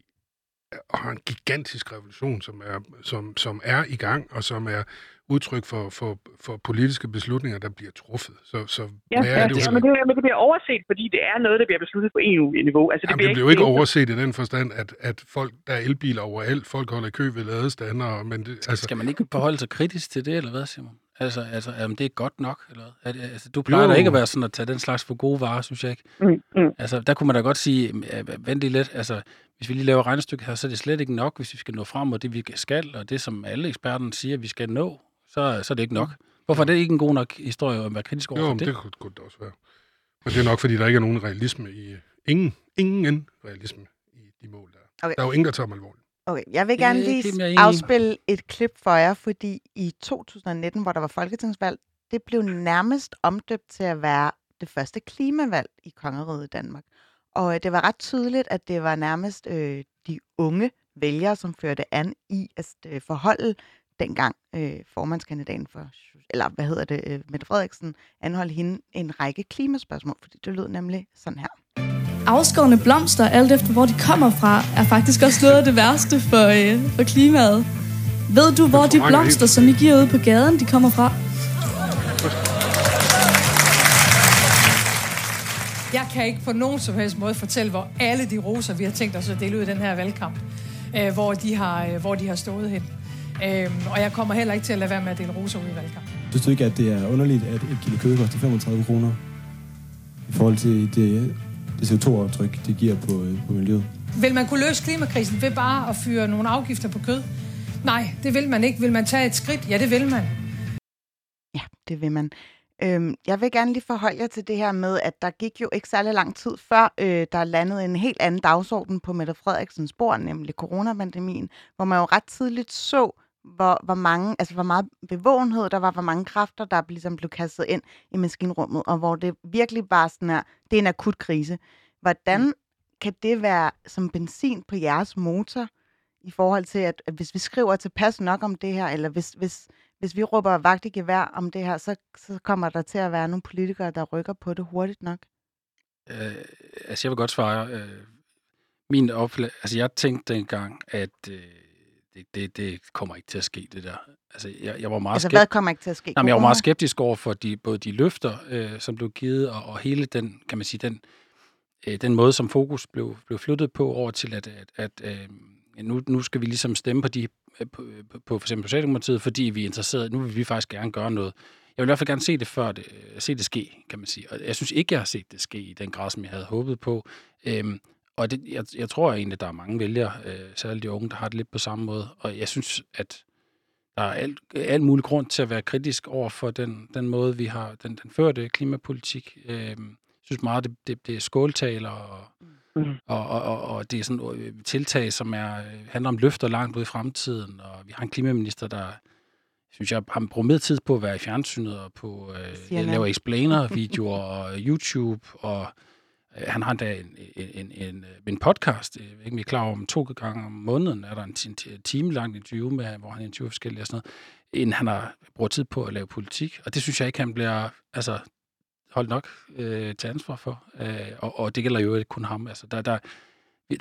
og har en gigantisk revolution, som er, som, som er i gang, og som er udtryk for, for, for politiske beslutninger, der bliver truffet. Så, så ja, hvad er ja, det, det, men det, men det bliver overset, fordi det er noget, der bliver besluttet på EU-niveau. Altså, det, Jamen, bliver det bliver jo ikke overset i den forstand, at, at folk, der er elbiler overalt, folk holder i kø ved ladestander. Men det, altså... Skal man ikke forholde sig kritisk til det, eller hvad, Simon? Altså, altså jamen, det er godt nok, eller er altså, du plejer da ikke at være sådan at tage den slags for gode varer, synes jeg ikke. Mm, mm. Altså, der kunne man da godt sige, vent lige lidt, altså, hvis vi lige laver regnestykket her, så er det slet ikke nok, hvis vi skal nå frem og det, vi skal, og det, som alle eksperterne siger, vi skal nå så, så er det ikke nok. Hvorfor er det ikke en god nok historie at være kritisk over jo, for det? det kunne, kunne det også være. Men det er nok, fordi der ikke er nogen realisme i... Ingen, ingen realisme i de mål, der er. Okay. Der er jo ingen, der tager dem alvorligt. Okay, jeg vil gerne lige afspille et klip for jer, fordi i 2019, hvor der var folketingsvalg, det blev nærmest omdøbt til at være det første klimavalg i kongeriget i Danmark. Og øh, det var ret tydeligt, at det var nærmest øh, de unge vælgere, som førte an i at øh, forholde dengang øh, formandskandidaten for, eller hvad hedder det, øh, Mette Frederiksen, anholdt hende en række klimaspørgsmål, fordi det lød nemlig sådan her. Afskårende blomster, alt efter hvor de kommer fra, er faktisk også noget af det værste for, øh, for klimaet. Ved du, hvor de blomster, som I giver ud på gaden, de kommer fra? Jeg kan ikke på nogen som helst måde fortælle, hvor alle de roser, vi har tænkt os at dele ud i den her valgkamp, øh, hvor, de har, øh, hvor de har stået hen. Øh, og jeg kommer heller ikke til at lade være med at dele roser ud i valgkampen. Synes du ikke, at det er underligt, at et kilo kød koster 35 kroner i forhold til det, det CO2-aftryk, det giver på, på miljøet? Vil man kunne løse klimakrisen ved bare at fyre nogle afgifter på kød? Nej, det vil man ikke. Vil man tage et skridt? Ja, det vil man. Ja, det vil man. Øhm, jeg vil gerne lige forholde jer til det her med, at der gik jo ikke særlig lang tid før, øh, der landede en helt anden dagsorden på Mette Frederiksens bord, nemlig coronapandemien, hvor man jo ret tidligt så, hvor, hvor, mange, altså hvor meget bevågenhed der var, hvor mange kræfter, der ligesom blev kastet ind i maskinrummet, og hvor det virkelig var sådan her, det er en akut krise. Hvordan mm. kan det være som benzin på jeres motor, i forhold til, at, at hvis vi skriver tilpas nok om det her, eller hvis, hvis, hvis vi råber vagt i gevær om det her, så, så kommer der til at være nogle politikere, der rykker på det hurtigt nok? Øh, altså, jeg vil godt svare. Øh, min opfla- altså, jeg tænkte dengang, at øh, det, det, det kommer ikke til at ske, det der. Altså, jeg, jeg var meget altså, hvad kommer ikke til at ske? Nej, men jeg var meget skeptisk over for de, både de løfter, øh, som blev givet, og, og hele den, kan man sige, den, øh, den måde, som fokus blev, blev flyttet på over til, at, at, at øh, nu, nu skal vi ligesom stemme på de Øh, på, på, på for eksempel Socialdemokratiet, fordi vi er interesserede. Nu vil vi faktisk gerne gøre noget. Jeg vil i hvert fald gerne se det før det, øh, se det ske, kan man sige. Og jeg synes ikke, jeg har set det ske i den grad, som jeg havde håbet på. Øhm, og det, jeg, jeg tror egentlig, at der er mange vælgere, øh, særligt de unge, der har det lidt på samme måde. Og jeg synes, at der er alt, alt mulig grund til at være kritisk over for den, den måde, vi har den, den førte klimapolitik. Jeg synes meget, det, det, det er skåltaler og mm. Og, og, og, og det er sådan øh, tiltag, som er, øh, handler om løfter langt ud i fremtiden, og vi har en klimaminister, der synes jeg, har brugt tid på at være i fjernsynet og på øh, lave explainer-videoer og YouTube, og øh, Øh, han har endda en, en, en, en, øh, en podcast, øh, jeg er ikke mere klar over, om to gange om måneden, er der en, en time lang interview med, hvor han interviewer forskellige og sådan noget, inden han har brugt tid på at lave politik, og det synes jeg ikke, han bliver, altså holdt nok øh, til ansvar for. Øh, og, og det gælder jo ikke kun ham. Altså, der, der,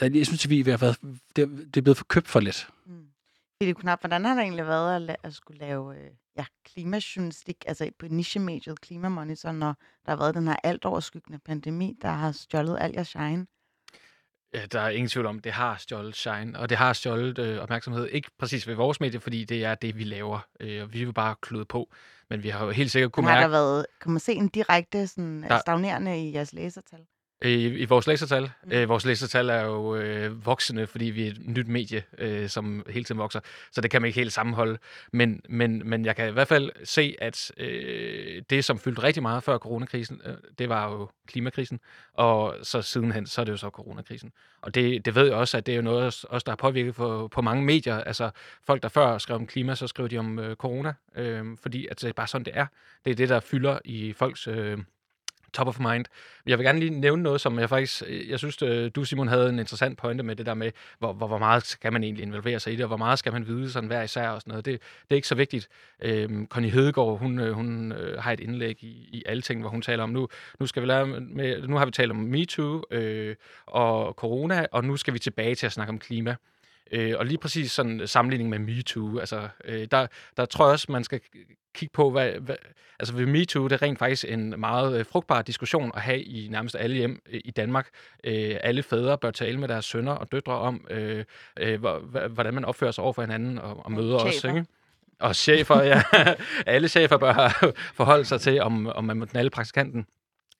der, jeg synes, at vi har været, det, det er blevet for købt for lidt. Mm. Philip Knap, hvordan har det egentlig været at, at skulle lave øh, ja, klimajournalistik, altså på niche-mediet Klimamonitor, når der har været den her alt overskyggende pandemi, der har stjålet al jeres shine? Ja, der er ingen tvivl om, det har stjålet shine, og det har stjålet øh, opmærksomhed. Ikke præcis ved vores medie, fordi det er det, vi laver, øh, og vi vil bare klude på. Men vi har jo helt sikkert kunne mærke... Har der været, kan man se en direkte sådan, der, stagnerende i jeres læsertal? I, i vores læsertal. Mm. Øh, vores læsertal er jo øh, voksende, fordi vi er et nyt medie, øh, som hele tiden vokser. Så det kan man ikke helt sammenholde. Men, men, men jeg kan i hvert fald se, at øh, det, som fyldte rigtig meget før coronakrisen, øh, det var jo klimakrisen. Og så sidenhen, så er det jo så coronakrisen. Og det, det ved jeg også, at det er jo noget, også, der har påvirket på, på mange medier. Altså folk, der før skrev om klima, så skrev de om øh, corona. Øh, fordi at det er bare sådan, det er. Det er det, der fylder i folks... Øh, top of mind. Jeg vil gerne lige nævne noget, som jeg faktisk, øh, jeg synes, øh, du Simon havde en interessant pointe med det der med, hvor, hvor, hvor meget skal man egentlig involvere sig i det, og hvor meget skal man vide sådan hver især og sådan noget. Det, det er ikke så vigtigt. Øhm, Connie Hedegaard, hun, øh, hun øh, har et indlæg i, i alle ting, hvor hun taler om, nu, nu skal vi lære med, nu har vi talt om MeToo øh, og corona, og nu skal vi tilbage til at snakke om klima. Øh, og lige præcis sådan sammenligning med MeToo, altså, øh, der, der tror jeg også, man skal kigge på, hvad, hvad altså ved MeToo, det er rent faktisk en meget øh, frugtbar diskussion at have i nærmest alle hjem øh, i Danmark. Øh, alle fædre bør tale med deres sønner og døtre om, øh, øh, hvordan man opfører sig over for hinanden og, og møder os. Ikke? Og chefer, ja. alle chefer bør forholde sig til, om, om man må den alle praktikanten.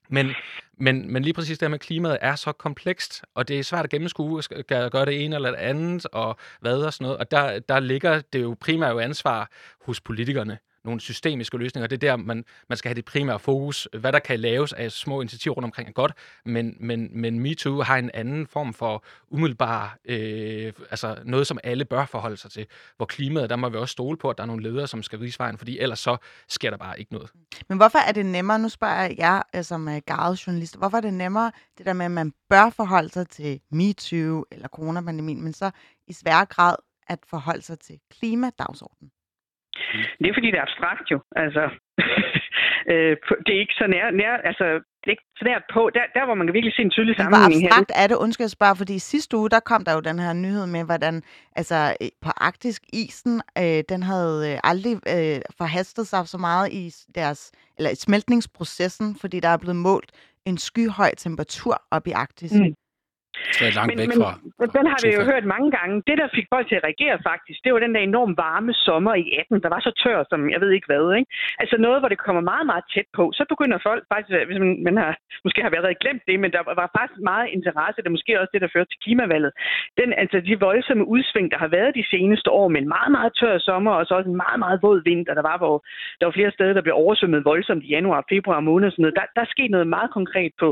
Men, men, men lige præcis det her med klimaet er så komplekst, og det er svært at gennemskue, skal gøre det ene eller det andet, og hvad og sådan noget. Og der, der ligger det jo primært jo ansvar hos politikerne nogle systemiske løsninger. Det er der, man, man skal have det primære fokus. Hvad der kan laves af små initiativer rundt omkring er godt, men, men, men MeToo har en anden form for umiddelbar, øh, altså noget, som alle bør forholde sig til. Hvor klimaet, der må vi også stole på, at der er nogle ledere, som skal vise vejen, fordi ellers så sker der bare ikke noget. Men hvorfor er det nemmere, nu spørger jeg jer øh, som gavet journalist, hvorfor er det nemmere det der med, at man bør forholde sig til MeToo eller coronapandemien, men så i svær grad at forholde sig til klimadagsordenen? Det er fordi, det er abstrakt jo. Altså, øh, det er ikke så nær, nær altså, det er ikke så nært på. Der, der, hvor man kan virkelig se en tydelig sammenhæng her. Abstrakt er det? Undskyld, spørger, fordi sidste uge, der kom der jo den her nyhed med, hvordan altså, på arktisk isen, øh, den havde øh, aldrig øh, forhastet sig så meget i deres, eller i smeltningsprocessen, fordi der er blevet målt en skyhøj temperatur op i Arktis. Mm. Stadig langt Men, væk fra, men den har vi jo hørt mange gange. Det, der fik folk til at reagere faktisk, det var den der enormt varme sommer i 18, der var så tør som jeg ved ikke hvad. Ikke? Altså noget, hvor det kommer meget, meget tæt på. Så begynder folk faktisk, hvis man, man har, måske har allerede glemt det, men der var faktisk meget interesse. Det er måske også det, der førte til klimavalget. Den, altså de voldsomme udsving, der har været de seneste år med en meget, meget tør sommer, og så også en meget, meget våd vinter. Der var, hvor der var flere steder, der blev oversvømmet voldsomt i januar, februar måned og sådan noget. Der, der er sket noget meget konkret på,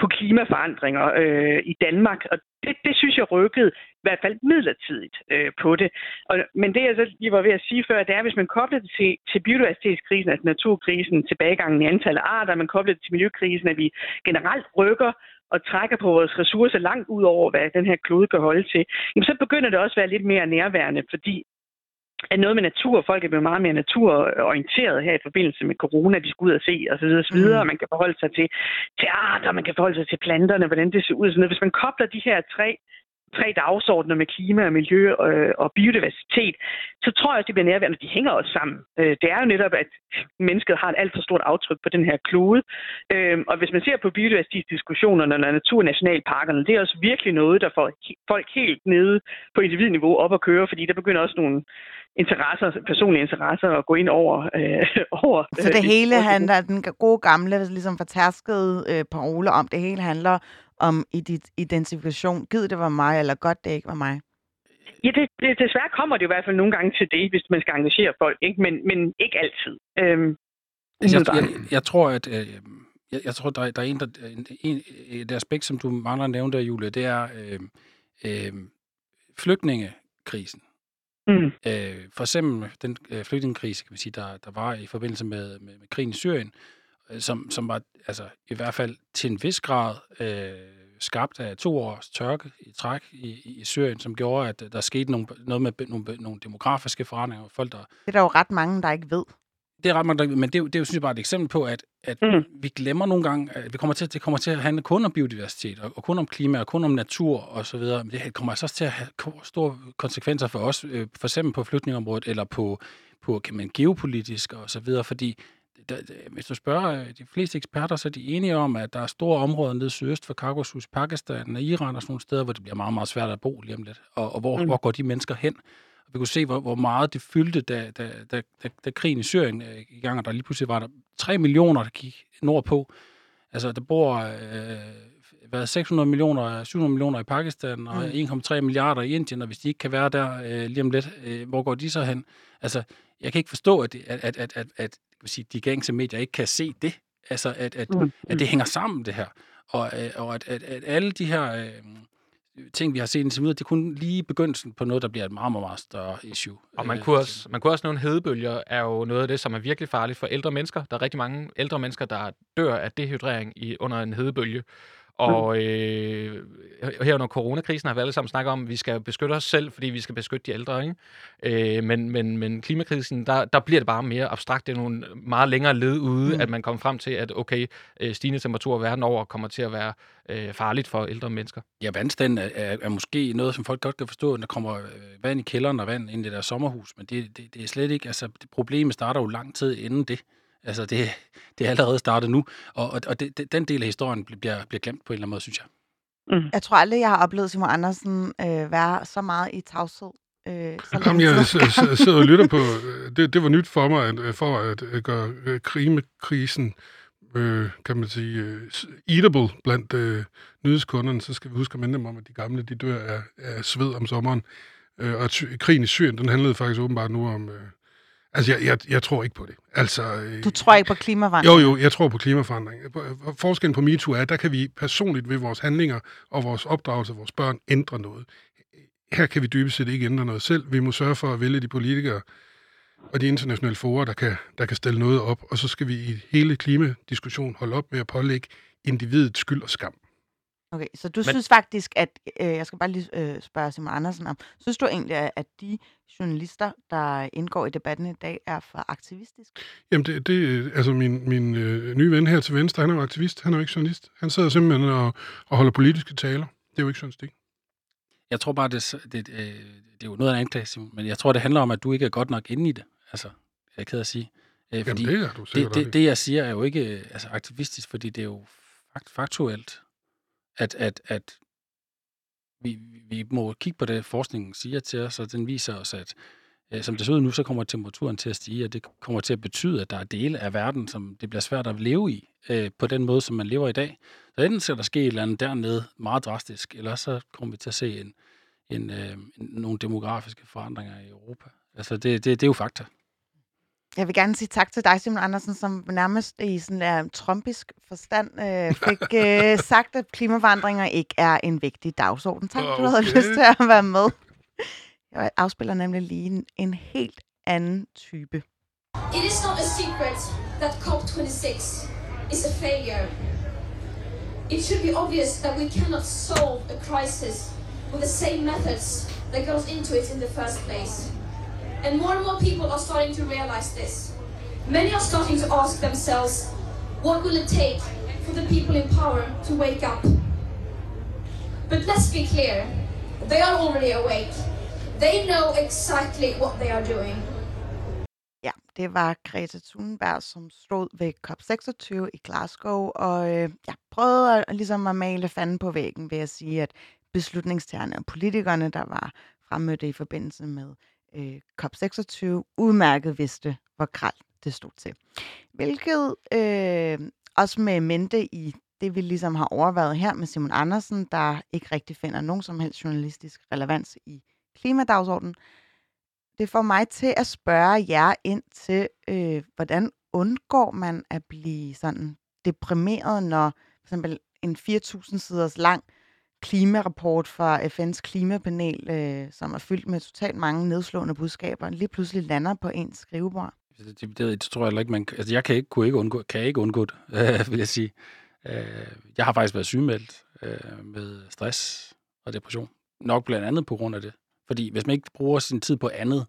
på klimaforandringer øh, i Danmark, og det, det synes jeg rykkede i hvert fald midlertidigt øh, på det. Og, men det, jeg så lige var ved at sige før, det er, hvis man kobler det til, til biodiversitetskrisen, altså naturkrisen, tilbagegangen i antallet af arter, man kobler det til miljøkrisen, at vi generelt rykker og trækker på vores ressourcer langt ud over, hvad den her klode kan holde til, jamen så begynder det også at være lidt mere nærværende, fordi at noget med natur, folk er blevet meget mere naturorienteret her i forbindelse med corona, de skal ud og se og så videre, og så videre. Mm. Man kan forholde sig til, til arter, man kan forholde sig til planterne, hvordan det ser ud. Sådan noget. Hvis man kobler de her tre tre dagsordner med klima og miljø øh, og biodiversitet, så tror jeg, at det bliver nærværende. De hænger også sammen. Øh, det er jo netop, at mennesket har et alt for stort aftryk på den her klode. Øh, og hvis man ser på biodiversitetsdiskussionerne og naturnationalparkerne, det er også virkelig noget, der får folk helt nede på individniveau op at køre, fordi der begynder også nogle interesser, personlige interesser at gå ind over. Øh, over Så det øh, hele handler, den gode gamle, ligesom fortærskede øh, parole om, det hele handler om ident- identifikation. Gid det var mig, eller godt det ikke var mig. Ja, det, det, desværre kommer det i hvert fald nogle gange til det, hvis man skal engagere folk, ikke? Men, men ikke altid. Øhm, Altså, jeg, jeg, jeg tror, at øh, jeg, jeg tror, der, er- der er en, der, en, en, et aspekt, som du mangler at nævne der, Julie, det er øh, øh, flygtningekrisen. Mm. Øh, for eksempel den øh, flygtningekrise, kan man sige, der, der var i forbindelse med, med, med krigen i Syrien, øh, som, som var altså, i hvert fald til en vis grad øh, skabt af to års tørke i træk i, i Syrien, som gjorde, at der skete nogle, noget med nogle, nogle demografiske forandringer. Folk, der, Det er der jo ret mange, der ikke ved. det er ret mange, der- men det er, jo, det er jo synes jeg bare et eksempel på, at, at Mm. vi glemmer nogle gange, at vi kommer til, det kommer til at handle kun om biodiversitet, og, og kun om klima, og kun om natur og så videre. Men det kommer altså også til at have store konsekvenser for os, øh, for eksempel på flygtningeområdet, eller på, på kan man, geopolitisk og så videre, fordi der, hvis du spørger øh, de fleste eksperter, så er de enige om, at der er store områder nede sydøst for Kaukasus, Pakistan og Iran og sådan nogle steder, hvor det bliver meget, meget svært at bo lige om lidt. Og, og hvor, Mm. hvor går de mennesker hen? Og vi kunne se, hvor, hvor meget det fyldte, da, da, da, da, da krigen i Syrien øh, i gang, og der lige pludselig var der 3 millioner, der gik nordpå. Altså, der bor øh, hvad, 600 millioner, 700 millioner i Pakistan, og Mm. 1,3 milliarder i Indien, og hvis de ikke kan være der øh, lige om lidt, øh, hvor går de så hen? Altså, jeg kan ikke forstå, at, at, at, at, at, man sige, de gængse medier ikke kan se det. Altså, at, at, Mm. at det hænger sammen, det her. Og, øh, og at, at, at alle de her øh, ting, vi har set indtil videre, det er kun lige begyndelsen på noget, der bliver et meget, meget, meget større issue. Og man Øh, kunne, også, man kunne også nævne hedebølger, er jo noget af det, som er virkelig farligt for ældre mennesker. Der er rigtig mange ældre mennesker, der dør af dehydrering i, under en hedebølge. Og øh, her under coronakrisen har vi alle sammen snakket om, at vi skal beskytte os selv, fordi vi skal beskytte de ældre. Ikke? Øh, men, men, men klimakrisen, der, der bliver det bare mere abstrakt. Det er nogle meget længere led ude, Mm. mm. at man kommer frem til, at okay, øh, stigende temperaturer verden over kommer til at være øh, farligt for ældre mennesker. Ja, vandstanden er, er, er måske noget, som folk godt kan forstå, når der kommer øh, vand i kælderen og vand ind i deres sommerhus, men det, det, det er slet ikke, altså problemet starter jo lang tid inden det. Altså det, det er allerede startet nu, og, og, og det, den del af historien bliver, bliver glemt på en eller anden måde, synes jeg. Jeg tror aldrig, jeg har oplevet Simon Andersen øh, være så meget i tavshed. Øh, så Kom, jeg sidder og lytter på, øh, det, det var nyt for mig, at, øh, for at øh, gøre krimekrisen, øh, kan man sige, øh, eatable blandt øh, nyhedskunderne, så skal vi huske at minde dem om, at de gamle, de dør af, af sved om sommeren. Øh, og krigen i Syrien, den handlede faktisk åbenbart nu om... Øh, altså, jeg, jeg, jeg tror ikke på det. Altså, øh, Du tror ikke på klimaforandring? jo, jo, jeg tror på klimaforandring. Forskellen på MeToo er, at der kan vi personligt ved vores handlinger og vores opdragelse af vores børn ændre noget. Her kan vi dybest set ikke ændre noget selv. Vi må sørge for at vælge de politikere og de internationale forer, der kan, der kan stille noget op. Og så skal vi i hele klimadiskussionen holde op med at pålægge individet skyld og skam. Okay, så du Men- synes faktisk, at, øh, jeg skal bare lige øh, spørge Simon Andersen om, synes du egentlig, at de journalister, der indgår i debatten i dag, er for aktivistiske? Jamen, det, det altså min, min øh, nye ven her til venstre, han er jo aktivist, han er jo ikke journalist. Han sidder simpelthen og, og holder politiske taler. Det er jo ikke journalistik. Jeg tror bare, det, er s- det, øh, det er jo noget af en anklage, Simon, men jeg tror, det handler om, at du ikke er godt nok inde i det. Altså, jeg er ked af at sige. Øh, Jamen, det er du sikkert det, det, det, jeg siger, er jo ikke øh, altså, aktivistisk, fordi det er jo faktuelt, at, at, at vi, vi må kigge på det, forskningen siger til os, og den viser os, at øh, som det ser ud nu, så kommer temperaturen til at stige, og det kommer til at betyde, at der er dele af verden, som det bliver svært at leve i, øh, på den måde, som man lever i dag. Så enten skal der ske et eller andet dernede meget drastisk, eller så kommer vi til at se en, en, øh, en, nogle demografiske forandringer i Europa. Altså, det, det, det er jo fakta. Jeg vil gerne sige tak til dig, Simon Andersen, som nærmest i sådan en trumpisk forstand øh, fik øh, sagt, at klimaforandringer ikke er en vigtig dagsorden. Tak, okay. du havde lyst til at være med. Jeg afspiller nemlig lige en, en helt anden type. It is not a secret that COP26 is a failure. It should be obvious that we cannot solve a crisis with the same methods that goes into it in the first place. And more and more people are starting to realize this. Many are starting to ask themselves, what will it take for the people in power to wake up? But let's be clear, they are already awake. They know exactly what they are doing. Ja, det var Greta Thunberg, som stod ved COP26 i Glasgow, og øh, ja, prøvede at, ligesom at male fanden på væggen ved at sige, at beslutningstagerne og politikerne, der var fremmødte i forbindelse med øh, COP26 udmærket vidste, hvor kralt det stod til. Hvilket øh, også med mente i det, vi ligesom har overvejet her med Simon Andersen, der ikke rigtig finder nogen som helst journalistisk relevans i klimadagsordenen, det får mig til at spørge jer ind til, øh, hvordan undgår man at blive sådan deprimeret, når for eksempel en 4.000 siders lang klimarapport fra FN's klimapanel, øh, som er fyldt med totalt mange nedslående budskaber, lige pludselig lander på ens skrivebord? Det, det, det tror jeg ikke, man... Altså, jeg kan ikke, kunne ikke undgå, kan ikke undgå det, øh, vil jeg sige. Øh, jeg har faktisk været sygemeldt øh, med stress og depression. Nok blandt andet på grund af det. Fordi hvis man ikke bruger sin tid på andet,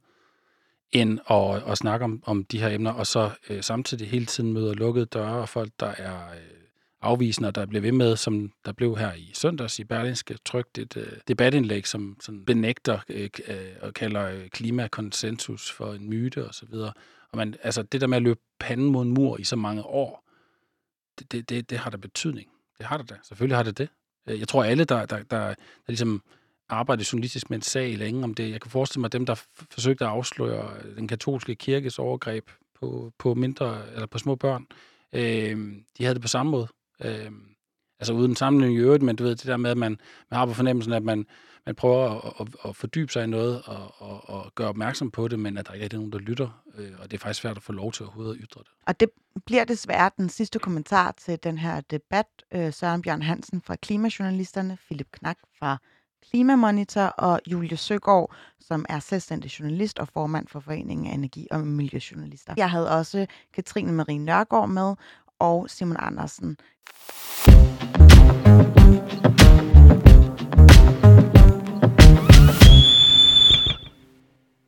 end at, at snakke om, om de her emner, og så øh, samtidig hele tiden møder lukkede døre og folk, der er øh, afvisende, der blev ved med, som der blev her i søndags i Berlinske, trygt et øh, debatindlæg, som som benægter øh, øh og kalder øh, klimakonsensus for en myte osv. Og, og man, altså, det der med at løbe panden mod en mur i så mange år, det, det, det, det har der betydning. Det har det da. Selvfølgelig har det det. Øh, jeg tror, alle, der, der, der, der ligesom arbejdet journalistisk med en sag længe om det, jeg kan forestille mig, at dem, der forsøgte at afsløre den katolske kirkes overgreb på, på mindre eller på små børn, øh, de havde det på samme måde. Øh, altså uden sammenligning i øvrigt, men du ved, det der med, at man, man har på fornemmelsen, at man, man prøver at, at, at fordybe sig i noget og, og, og gøre opmærksom på det, men at der ikke er nogen, der lytter, øh, og det er faktisk svært at få lov til at overhovedet at ytre det. Og det bliver desværre den sidste kommentar til den her debat. Øh, Søren Bjørn Hansen fra Klimajournalisterne, Philip Knak fra Klimamonitor og Julie Søgaard, som er selvstændig journalist og formand for Foreningen af Energi- og Miljøjournalister. Jeg havde også Katrine Marie Nørgaard med, og Simon Andersen.